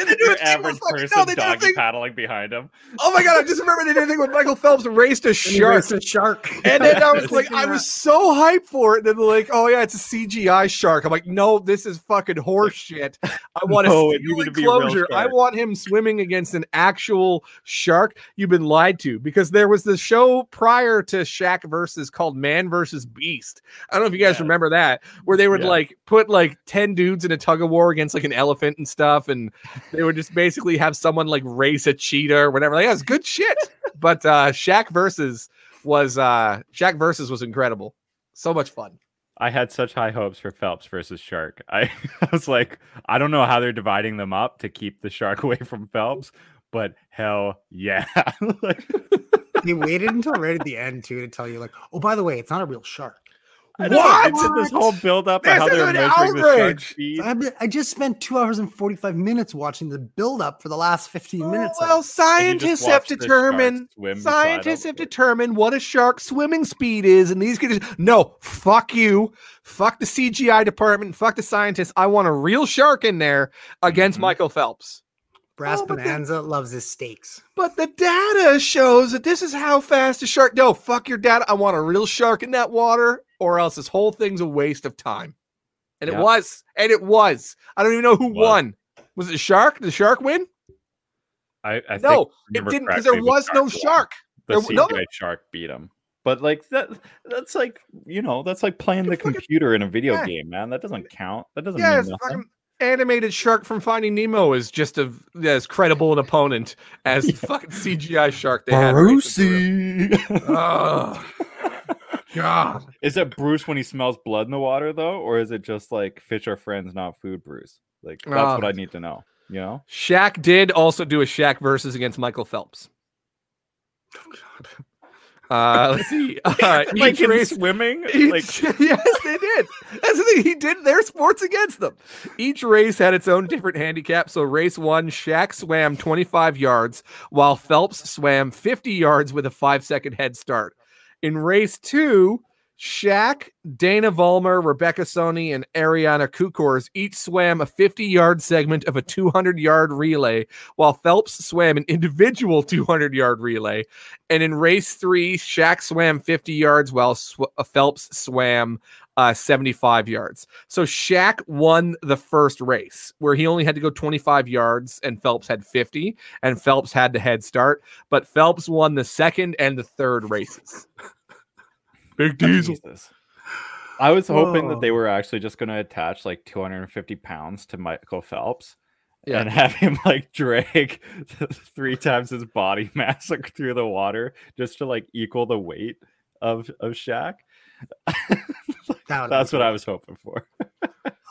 Although did they do it average fucking- person no, they did a doggy thing- paddling behind him. Oh my god! I just remember they did a thing when Michael Phelps raced a shark. raced a shark. And then I was like, I was so hyped for it. And then they're like, oh yeah, it's a CGI shark. I'm like, no, this is fucking horse shit. I want No, a it needed steely to be a real closure. I want him swimming against an actual shark. You've been lied to because there was the show prior to Shaq versus called Man versus Beast. I don't know if you guys Yeah. remember that, where they would Yeah. like put like 10 dudes in a tug of war against like an elephant and stuff. And they would just basically have someone like race a cheetah or whatever. Like, that's good shit. but uh Shaq versus was uh Shaq versus was incredible. So much fun. I had such high hopes for Phelps versus Shark. I, I was like, I don't know how they're dividing them up to keep the shark away from Phelps, but hell yeah. like, They waited until right at the end too to tell you, like, oh, by the way, it's not a real shark. I What? This whole build up This of how is they're an measuring the shark outrage. speed. I, I just spent two hours and forty five minutes watching the build up for the last fifteen minutes. of well, scientists have determined sharks swim beside scientists have determined what a shark's swimming speed is, and these kids no, fuck you, fuck the CGI department, fuck the scientists. I want a real shark in there against Mhm. Michael Phelps. Brass Oh, but the- Bonanza loves his steaks. But the data shows that this is how fast a shark. No, fuck your data. I want a real shark in that water, or else this whole thing's a waste of time. And it was, and it was. I don't even know who Was. won. Was it shark? Did the shark win? I, I think no, it didn't because there the was no won. shark. The There- no. CGI shark beat him. But like that that's like you know, that's like playing the computer in a video Yeah. game, man. That doesn't count. That doesn't Yeah, mean nothing. animated shark from Finding Nemo is just a, as credible an opponent as the fucking CGI shark they had. racing through. Oh, God. Is it Bruce when he smells blood in the water though, or is it just like fish are friends, not food, Bruce? Like that's Uh, what I need to know. You know? Shaq did also do a Shaq versus against Michael Phelps. Uh, let's see. Uh, like each in race, swimming? each- like yes, they did. That's the thing. He did their sports against them. Each race had its own different handicap. So, race one, Shaq swam 25 yards, while Phelps swam 50 yards with a five second head start. In race two, Shaq, Dana Vollmer, Rebecca Soni, and Ariana Kukors each swam a 50 yard segment of a 200 yard relay, while Phelps swam an individual 200 yard relay. And in race three, Shaq swam 50 yards while sw- Phelps swam uh, 75 yards. So Shaq won the first race where he only had to go 25 yards and Phelps had 50, and Phelps had the head start. But Phelps won the second and the third races. Big Diesel. Jesus. I was hoping that they were actually just going to attach like 250 pounds to Michael Phelps Yeah. and have him like drag three times his body mass like, through the water just to like equal the weight of of Shaq. That That's be what I was hoping for.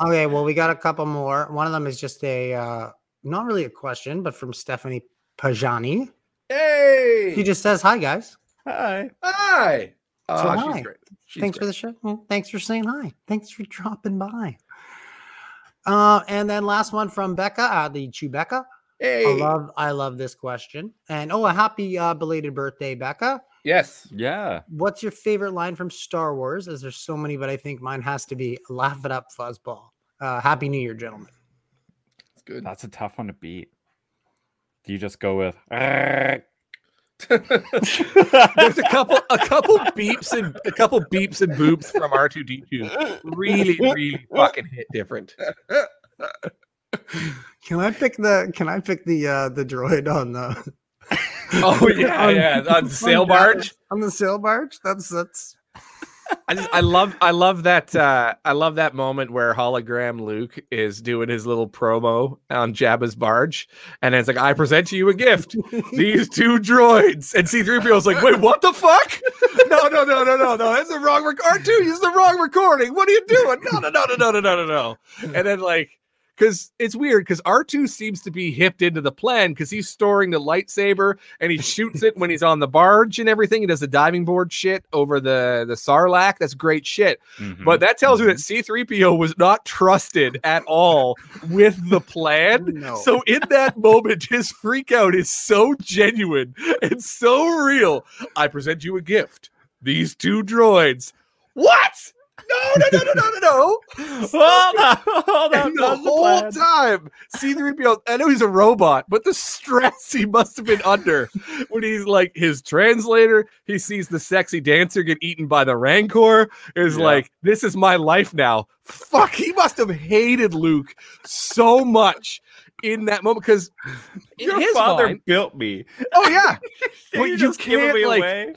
Okay, well, we got a couple more. One of them is just a uh, not really a question, but from Stephanie Pajani. Hey. She just says, "Hi guys, Hi. hi. So Oh, hi. she's great. She's thanks for the show. Well, thanks for saying hi. Thanks for dropping by." Uh, and then last one from Becca, uh, the Chewbecca. Hey. I love, I love this question. And oh, a happy uh, belated birthday, Becca. Yes. Yeah. What's your favorite line from Star Wars? As there's so many, but I think mine has to be "Laugh it up, fuzzball." Uh, happy New Year, gentlemen. It's good. That's a tough one to beat. Do you just go with There's a couple, a couple beeps and a couple beeps and boops from R2D2. Really, really fucking hit different. Can I pick the? Can I pick the uh the droid on the? Oh yeah, yeah. On the sail barge. On the sail barge. That's that's. I just I love I love that uh I love that moment where hologram Luke is doing his little promo on Jabba's barge and it's like I present to you a gift these two droids and C3PO is like wait what the fuck no no no no no no that's the wrong rec- R2 use the wrong recording what are you doing no no no no no no no no no and then like because it's weird because R2 seems to be hipped into the plan because he's storing the lightsaber and he shoots it when he's on the barge and everything. He does the diving board shit over the, the Sarlacc. That's great shit. Mhm. But that tells you that C3PO was not trusted at all with the plan. No. So in that moment, his freak out is so genuine and so real. I present you a gift. These two droids. What? No, no, no, no, no, no, no. hold on, hold on. The whole plan. time, C3PO, I know he's a robot, but the stress he must have been under when he's like his translator, he sees the sexy dancer get eaten by the Rancor, is Yeah. like, this is my life now. Fuck, he must have hated Luke so much in that moment because Your his father mind, built me. oh yeah, But you you just can't, me like- away.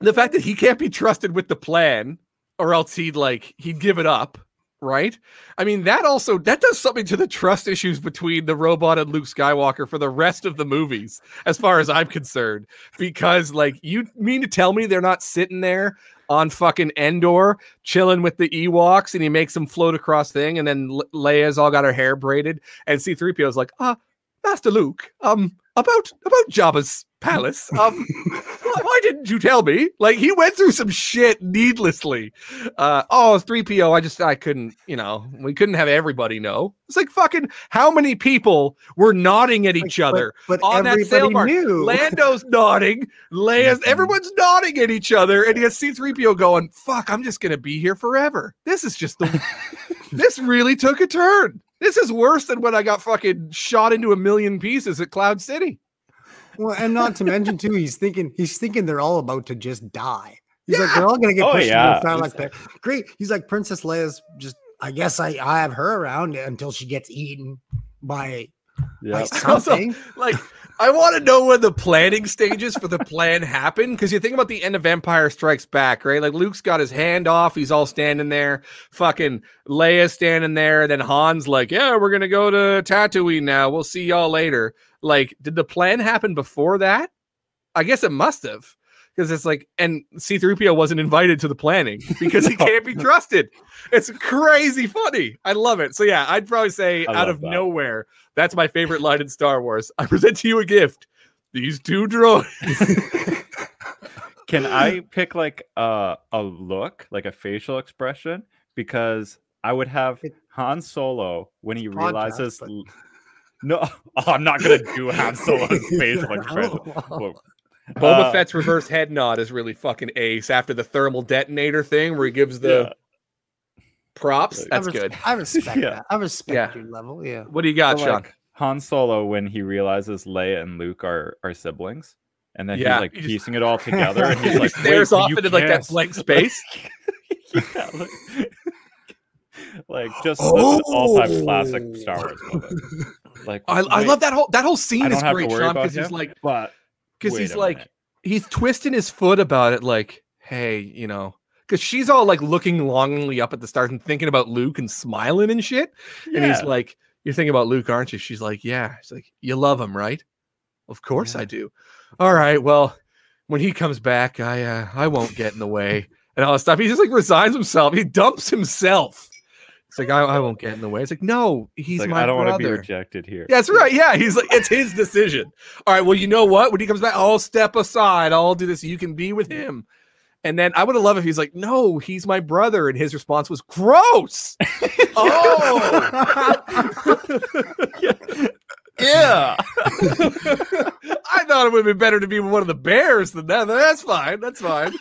the fact that he can't be trusted with the plan or else he'd like he'd give it up right? I mean that also that does something to the trust issues between the robot and luke skywalker for the rest of the movies as far as i'm concerned. Because like you mean to tell me they're not sitting there on fucking endor chilling with the ewoks and he makes them float across thing and then Le- leia's all got her hair braided and c3po is like uh master luke um about about jabba's palace um why, why didn't you tell me? Like he went through some shit needlessly. Uh oh, 3PO. I just I couldn't, you know, we couldn't have everybody know. It's like fucking how many people were nodding at each Like, other but, but on that everybody mark. knew. Lando's nodding, Leia's everyone's nodding at each other, and he has C3PO going, fuck, I'm just gonna be here forever. This is just the this really took a turn. This is worse than when I got fucking shot into a million pieces at Cloud City. Well, and not to mention too, he's thinking he's thinking they're all about to just die. He's like, Yeah. they're all gonna get Oh, pushed yeah. into the Sarlacc pit. Great. He's like, Princess Leia's just. I guess I I have her around until she gets eaten by, by Yeah. Also, something. like I want to know when the planning stages for the plan happen because you think about the end of Empire Strikes Back, right? Like Luke's got his hand off, he's all standing there, fucking Leia's standing there, and then Han's like, "Yeah, we're gonna go to Tatooine now. We'll see y'all later." Like, did the plan happen before that? I guess it must have. Because it's like, and C3PO wasn't invited to the planning because he can't be trusted. It's crazy funny. I love it. So, yeah, I'd probably say I out of that. nowhere, that's my favorite line in Star Wars. I present to you a gift. These two droids. Can I pick like a a look, like a facial expression? Because I would have Han Solo when he Podcast, realizes. but- No, oh, I'm not gonna do Han Solo's facial expression. Whoa. Boba Uh, Fett's reverse head nod is really fucking ace after the thermal detonator thing where he gives the yeah. props. I That's I res- good. I respect Yeah. that. I respect Yeah. your level. Yeah. What do you got, So, Sean? like, Han Solo when he realizes Leia and Luke are are siblings, and then Yeah, he's like he just- piecing it all together, and he's he like stares "Wait, but off into like that blank space. yeah, like, like just the, the all-time classic Star Wars moment. Like I, I wait, love that whole that whole scene I don't is have great, to worry Sean, because he's like but because he's like minute. he's twisting his foot about it, like, hey, you know, because she's all like looking longingly up at the stars and thinking about Luke and smiling and shit. And he's like, You're thinking about Luke, aren't you? She's like, Yeah. She's like, You love him, right? Of course I do. All right. Well, when he comes back, I uh, I won't get in the way and all that stuff. He just like resigns himself. He dumps himself. It's like, I, I won't get in the way. It's like, no, he's It's like, my I don't want to be brother. rejected here. Yeah, that's right. Yeah, he's like, it's his decision. All right. Well, you know what? When he comes back, I'll step aside. I'll do this. You can be with him. And then I would have loved if he's like, no, he's my brother. And his response was, gross. oh, yeah. I thought it would have been better to be with one of the bears than that. That's fine. That's fine.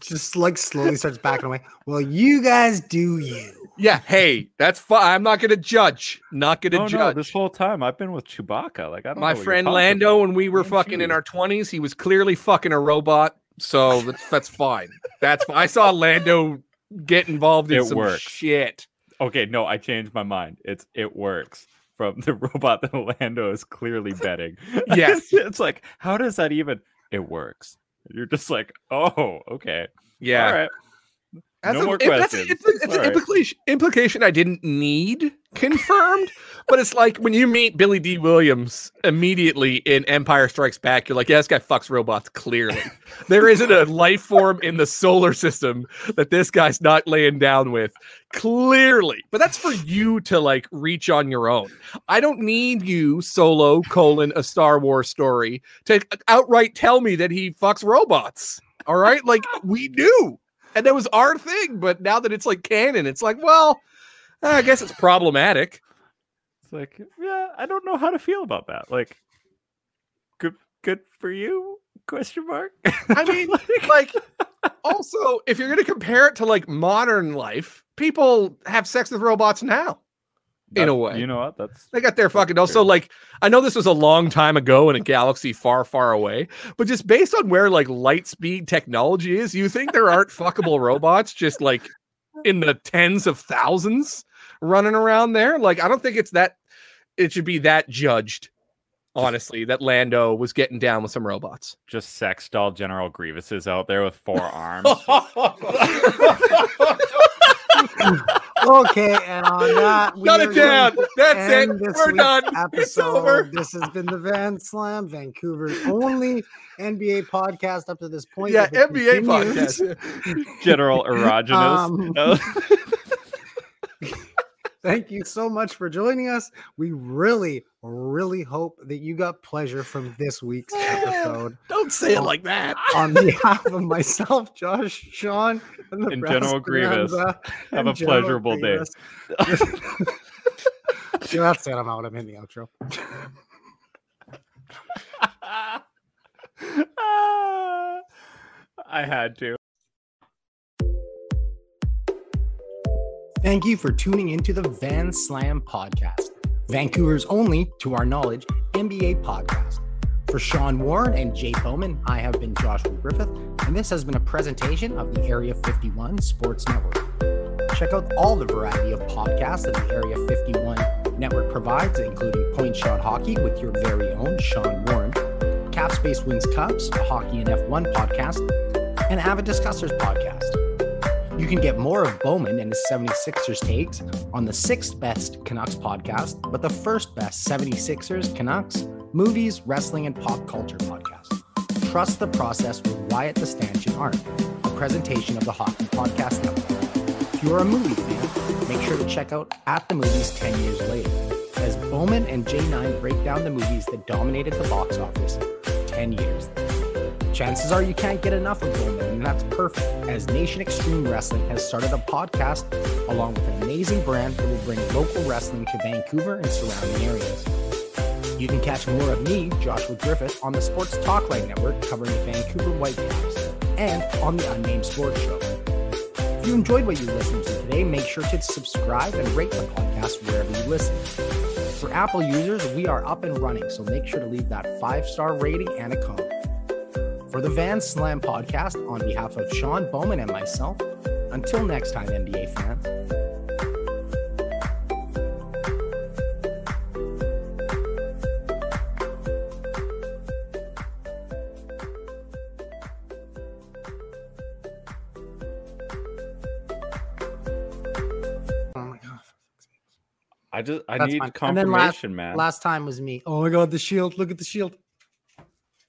Just like slowly starts backing away. Well, you guys do you. Yeah. Hey, that's fine. I'm not going to judge. Not going to Oh, no, judge. this whole time I've been with Chewbacca. Like I don't My friend Lando, about. when we were and fucking in our 20s, he was clearly fucking a robot. So that's, that's fine. That's I saw Lando get involved in It some works. shit. Okay, no, I changed my mind. It's it works. From the robot that Lando is clearly betting. Yes. it's like, how does that even it works? You're just like, oh, okay. Yeah. All right. That's no a- more it- that's questions. it's it's an right. implication, implication I didn't need confirmed, but it's like when you meet Billy Dee Williams immediately in Empire Strikes Back, you're like, yeah, this guy fucks robots. Clearly, there isn't a life form in the solar system that this guy's not laying down with. Clearly, but that's for you to like reach on your own. I don't need you, Solo colon a Star Wars story, to outright tell me that he fucks robots. All right, like we knew and that was our thing. But now that it's like canon, it's like, well, I guess it's problematic. It's like, yeah, I don't know how to feel about that. Like, good, good for you? Question mark. I mean, like, also, if you're going to compare it to like modern life, people have sex with robots now. In a way. You know what? That's They got their fucking. true. Also, like, I know this was a long time ago in a galaxy far, far away, but just based on where like light speed technology is, you think there aren't fuckable robots just like in the tens of thousands running around there? Like, I don't think it's that. It should be that judged. Honestly, that Lando was getting down with some robots. just sex doll General Grievuses out there with four arms. Okay, and on that, we Shut are it down. That's it. this We're week's done. It's Episode. over. This has been the Van Slam, Vancouver's only NBA podcast up to this point. Yeah, NBA continues- podcast. General Erogenous. Um, Thank you so much for joining us. We really, really hope that you got pleasure from this week's episode. Don't say it like that. On behalf of myself, Josh, Sean, and, the And General Grievous, Have have a pleasurable day. That's it. I'm out. I'm in the outro. I had to. Thank you for tuning into the Van Slam podcast, Vancouver's only, to our knowledge, NBA podcast. For Sean Warren and Jay Bowman, I have been Joshua Griffith, and this has been a presentation of the Area 51 Sports Network. Check out all the variety of podcasts that the Area 51 network provides, including Point Shot Hockey with your very own Sean Warren, Cap Space Wins Cups, a hockey and F1 podcast, and Avid Discussers podcast. You can get more of Bowman and his 76ers takes on the sixth best Canucks podcast, but the first best 76ers, Canucks, movies, wrestling, and pop culture podcast. Trust the process with Wyatt the Stanchion Art, a presentation of the Hockey Podcast Network. If you're a movie fan, make sure to check out At the Movies 10 Years Later, as Bowman and J9 break down the movies that dominated the box office 10 years Chances are you can't get enough of Bowman, and that's perfect, as Nation Extreme Wrestling has started a podcast along with an amazing brand that will bring local wrestling to Vancouver and surrounding areas. You can catch more of me, Joshua Griffith, on the Sports Talk Talkline Network covering the Vancouver Whitecaps and on the Unnamed Sports Show. If you enjoyed what you listened to today, make sure to subscribe and rate the podcast wherever you listen. For Apple users, we are up and running, so make sure to leave that five star rating and a comment. For the Van Slam podcast, on behalf of Sean Bowman and myself, until next time, NBA fans. Oh my god. I just I That's need fine. And then last- confirmation, man. Last time was me. Oh my god, the shield. Look at the shield.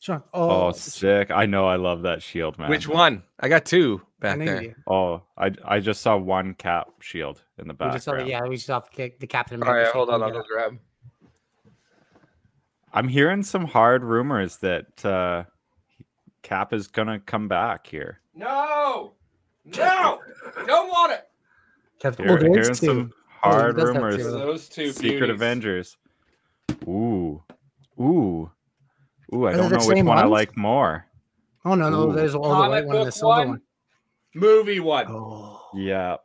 Sean. oh, Oh, sick! I know I love that shield, man. Which one? I got two I back there. you. Oh, I I just saw one cap shield in the We just saw yeah, we just saw the, the Captain All America. right, hold on. I'll go grab. I'm hearing some hard rumors that uh, Cap is gonna come back here. No, no, don't want it. Captain, Hear- oh, hearing two. some Oh, hard does have rumors. two. Those two Secret beauties. Avengers. Ooh, ooh, ooh! I they don't know which same one I like more. Oh no, no, Ooh. there's all the Comic white one and the book silver one, one. movie one. Oh, Yeah,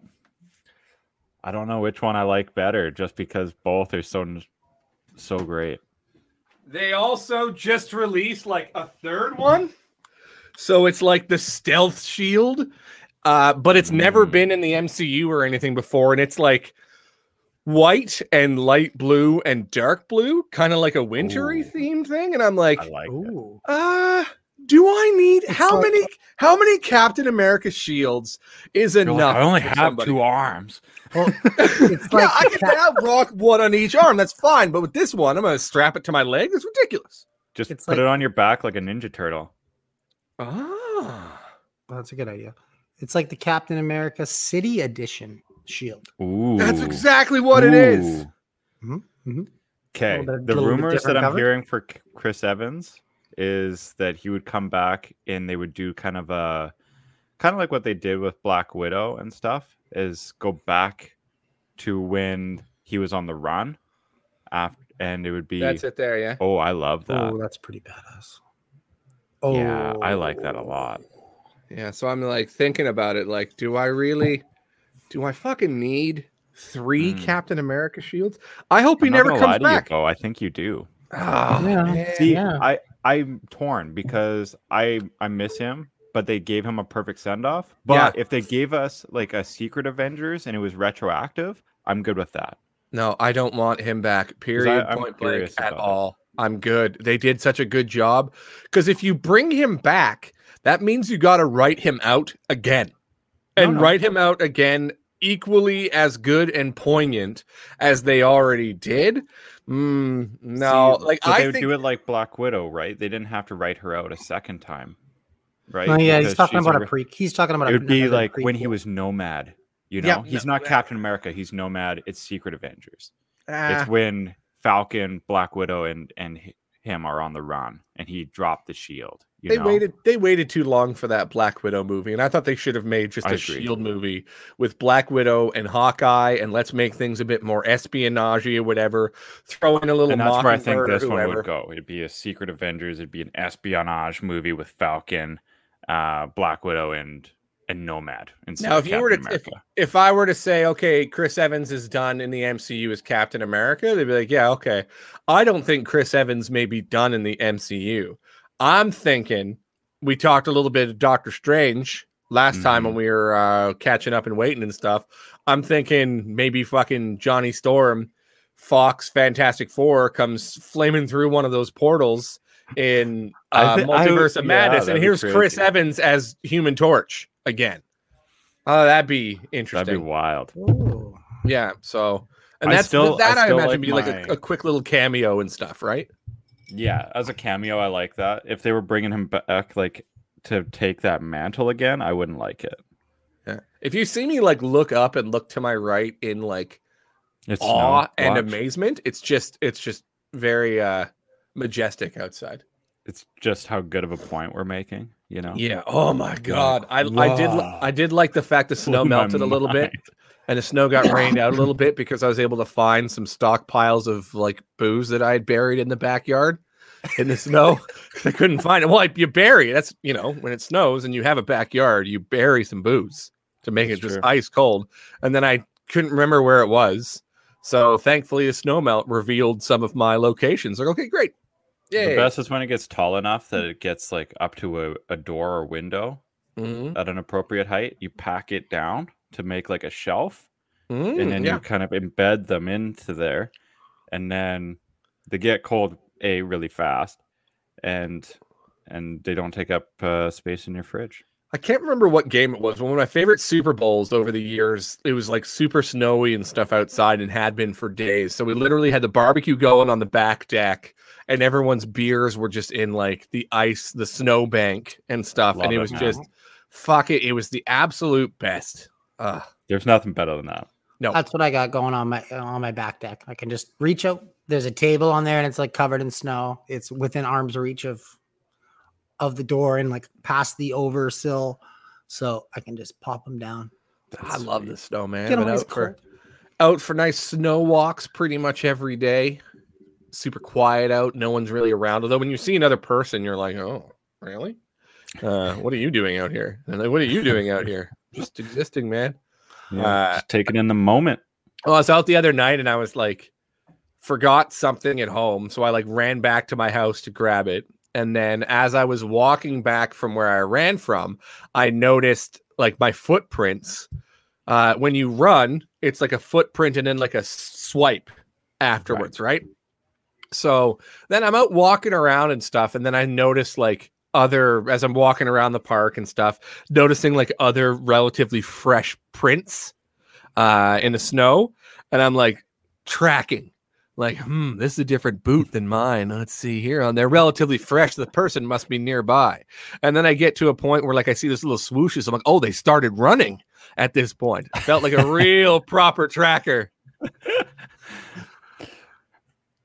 I don't know which one I like better, just because both are so so great. They also just released like a third one. So it's like the stealth shield, uh, but it's never Mm. been in the MCU or anything before. And it's like white and light blue and dark blue, kind of like a wintry Ooh. theme thing. And I'm like, I like ooh. uh, do I need It's how like- many how many Captain America shields is You're like, enough? I only have somebody?" two arms. Well, it's yeah, I can Cap- have rock one on each arm. That's fine. But with this one, I'm gonna strap it to my leg. It's ridiculous. Just It's put like- it on your back like a Ninja Turtle. Ah. that's a good idea. It's like the Captain America City Edition shield. Ooh, That's exactly what it is. Mhm, mhm. Okay, Little bit- the rumors that I'm cover? hearing for Chris Evans is that he would come back and they would do kind of a kind of like what they did with Black Widow and stuff is go back to when he was on the run after and it would be That's it there, yeah. oh I love that. Oh, that's pretty badass. Oh, Yeah, I like that a lot. Yeah, so I'm like thinking about it. Like, do I really? Do I fucking need three Hmm. Captain America shields? I hope he I'm not never comes lie you, back. though. I think you do. Ah, Yeah. See, Yeah. I I'm torn because I I miss him, but they gave him a perfect send off. But if they gave us like a Secret Avengers and it was retroactive, I'm good with that. No, I don't want him back. Period. I'm point blank at about that. all. I'm good. They did such a good job. Because if you bring him back, that means you got to write him out again, No, and no. write him out again equally as good and poignant as they already did. Mm, no, See, like but they I would think do it like Black Widow, right? They didn't have to write her out a second time, right? Oh, yeah, he's talking about a re- pre. He's talking about. It a, would be like when he was Nomad. You know, Yeah, he's no, not yeah. Captain America. He's Nomad. It's Secret Avengers. ah, It's when Falcon, Black Widow, and and him are on the run, and he dropped the shield. They know? waited they waited too long for that Black Widow movie, and I thought they should have made just a. Shield movie with Black Widow and Hawkeye, and let's make things a bit more espionage or whatever. Throw in a little and that's where I think this one would go. It'd be a Secret Avengers. It'd be an espionage movie with Falcon, uh, Black Widow, and and Nomad. Now, if you were to if, if I were to say, okay, Chris Evans is done in the MCU as Captain America, they'd be like, yeah, okay. I don't think Chris Evans may be done in the MCU. I'm thinking we talked a little bit of Doctor Strange last time when Mhm. we were uh, catching up and waiting and stuff. I'm thinking maybe fucking Johnny Storm, Fox Fantastic Four comes flaming through one of those portals in I uh, thi- I would- Multiverse of yeah, Madness, and that'd here's Chris. Evans as Human Torch again. Oh, that'd be interesting. That'd be wild. Ooh. Yeah. So, and I that's still- that. I I, imagine like be like a, a quick little cameo and stuff, right? Yeah, as a cameo, I like that. If they were bringing him back, like to take that mantle again, I wouldn't like it. Yeah. If you see me like look up and look to my right in like It's awe and amazement, it's just it's just very uh majestic outside. It's just how good of a point we're making. You know. Yeah. Oh my god. I I did. I did like the fact the snow melted a little bit. And the snow got rained out a little bit because I was able to find some stockpiles of like booze that I had buried in the backyard in the snow. I couldn't find it. Well, I, you bury it. That's you know when it snows and you have a backyard, you bury some booze to make That's it just ice cold. And then I couldn't remember where it was, so thankfully the snow melt revealed some of my locations. Like okay, great. Yeah. The best is when it gets tall enough that it gets like up to a, a door or window Mhm. at an appropriate height. You pack it down to make like a shelf, Mm, and then yeah. you kind of embed them into there, and then they get cold a really fast, and and they don't take up uh, space in your fridge. I can't remember what game it was. One of my favorite Super Bowls over the years, it was like super snowy and stuff outside and had been for days. So we literally had the barbecue going on the back deck and everyone's beers were just in like the ice, the snow bank and stuff. Love and it was just fuck it. It was the absolute best. Uh, There's nothing better than that. no, That's what I got going on my on my back deck. I can just reach out. There's a table on there, and it's like covered in snow. It's within arm's reach of of the door and like past the over sill, so I can just pop them down. I love the snow, man. Get Been out for, out for nice snow walks pretty much every day. Super quiet out. No one's really around. Although when you see another person, you're like, oh, really? Uh, what are you doing out here? And like, what are you doing out here? Just existing, man. Yeah, Uh, just take it in the moment. Well, I was out the other night and I was like, forgot something at home. So I like ran back to my house to grab it. And then as I was walking back from where I ran from, I noticed like my footprints. Uh, when you run, it's like a footprint and then like a swipe afterwards, right? So then I'm out walking around and stuff. And then I noticed like other, as I'm walking around the park and stuff, noticing like other relatively fresh prints uh, in the snow, and I'm like tracking, like, hmm, this is a different boot than mine. Let's see here. And they're relatively fresh. The person must be nearby. And then I get to a point where, like, I see this little swooshes. I'm like, oh, they started running at this point. I felt like a real proper tracker.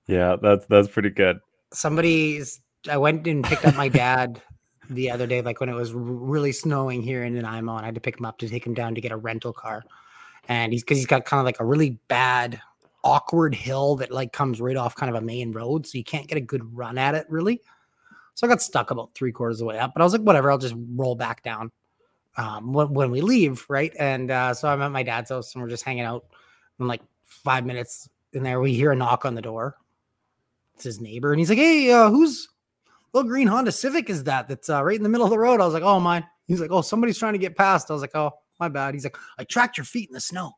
Yeah, that's that's pretty good. Somebody's. I went and picked up my dad the other day, like when it was really snowing here in Nanaimo, and I had to pick him up to take him down to get a rental car. And he's because he's got kind of like a really bad, awkward hill that like comes right off kind of a main road, so you can't get a good run at it really. So I got stuck about three quarters of the way up, but I was like, whatever, I'll just roll back down. um, when, when we leave, right? And uh, so I'm at my dad's house and we're just hanging out. And like five minutes in there, we hear a knock on the door. It's his neighbor, and he's like, "Hey, uh, who's little green Honda Civic? Is that that's uh, right in the middle of the road?" I was like, "Oh, mine." He's like, "Oh, somebody's trying to get past." I was like, "Oh, my bad." He's like, "I tracked your feet in the snow."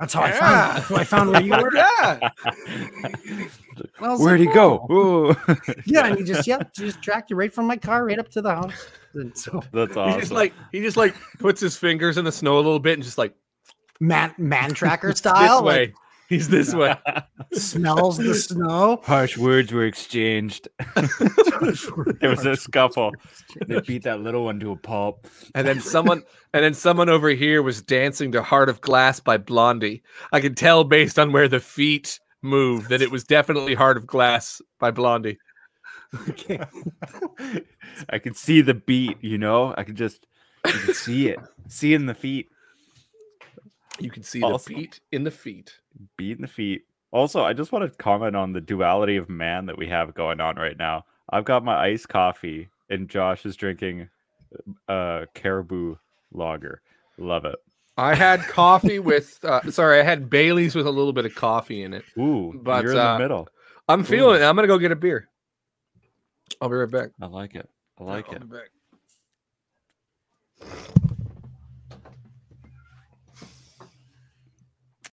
That's how I found. That's how I found where you were. yeah. And I was Where'd like, he go? "Oh." Ooh. Yeah, and he just yeah, just tracked you right from my car right up to the house. And so That's all He just like he just like puts his fingers in the snow a little bit and just like man man tracker style. this style, way. Like He's this way. smells the snow. Harsh words were exchanged. there was a scuffle. They beat that little one to a pulp. And then someone and then someone over here was dancing to Heart of Glass by Blondie. I could tell based on where the feet moved that it was definitely Heart of Glass by Blondie. Okay. I could see the beat, you know? I could just you could see it. See it in the feet. You can see Also- the beat in the feet. Beat in the feet. Also, I just want to comment on the duality of man that we have going on right now. I've got my iced coffee and Josh is drinking uh caribou lager. Love it. I had coffee with uh, sorry, I had Bailey's with a little bit of coffee in it. Ooh, But, you're in uh, the middle. I'm feeling it. I'm gonna go get a beer. I'll be right back. I like it. I like I'll it. be back.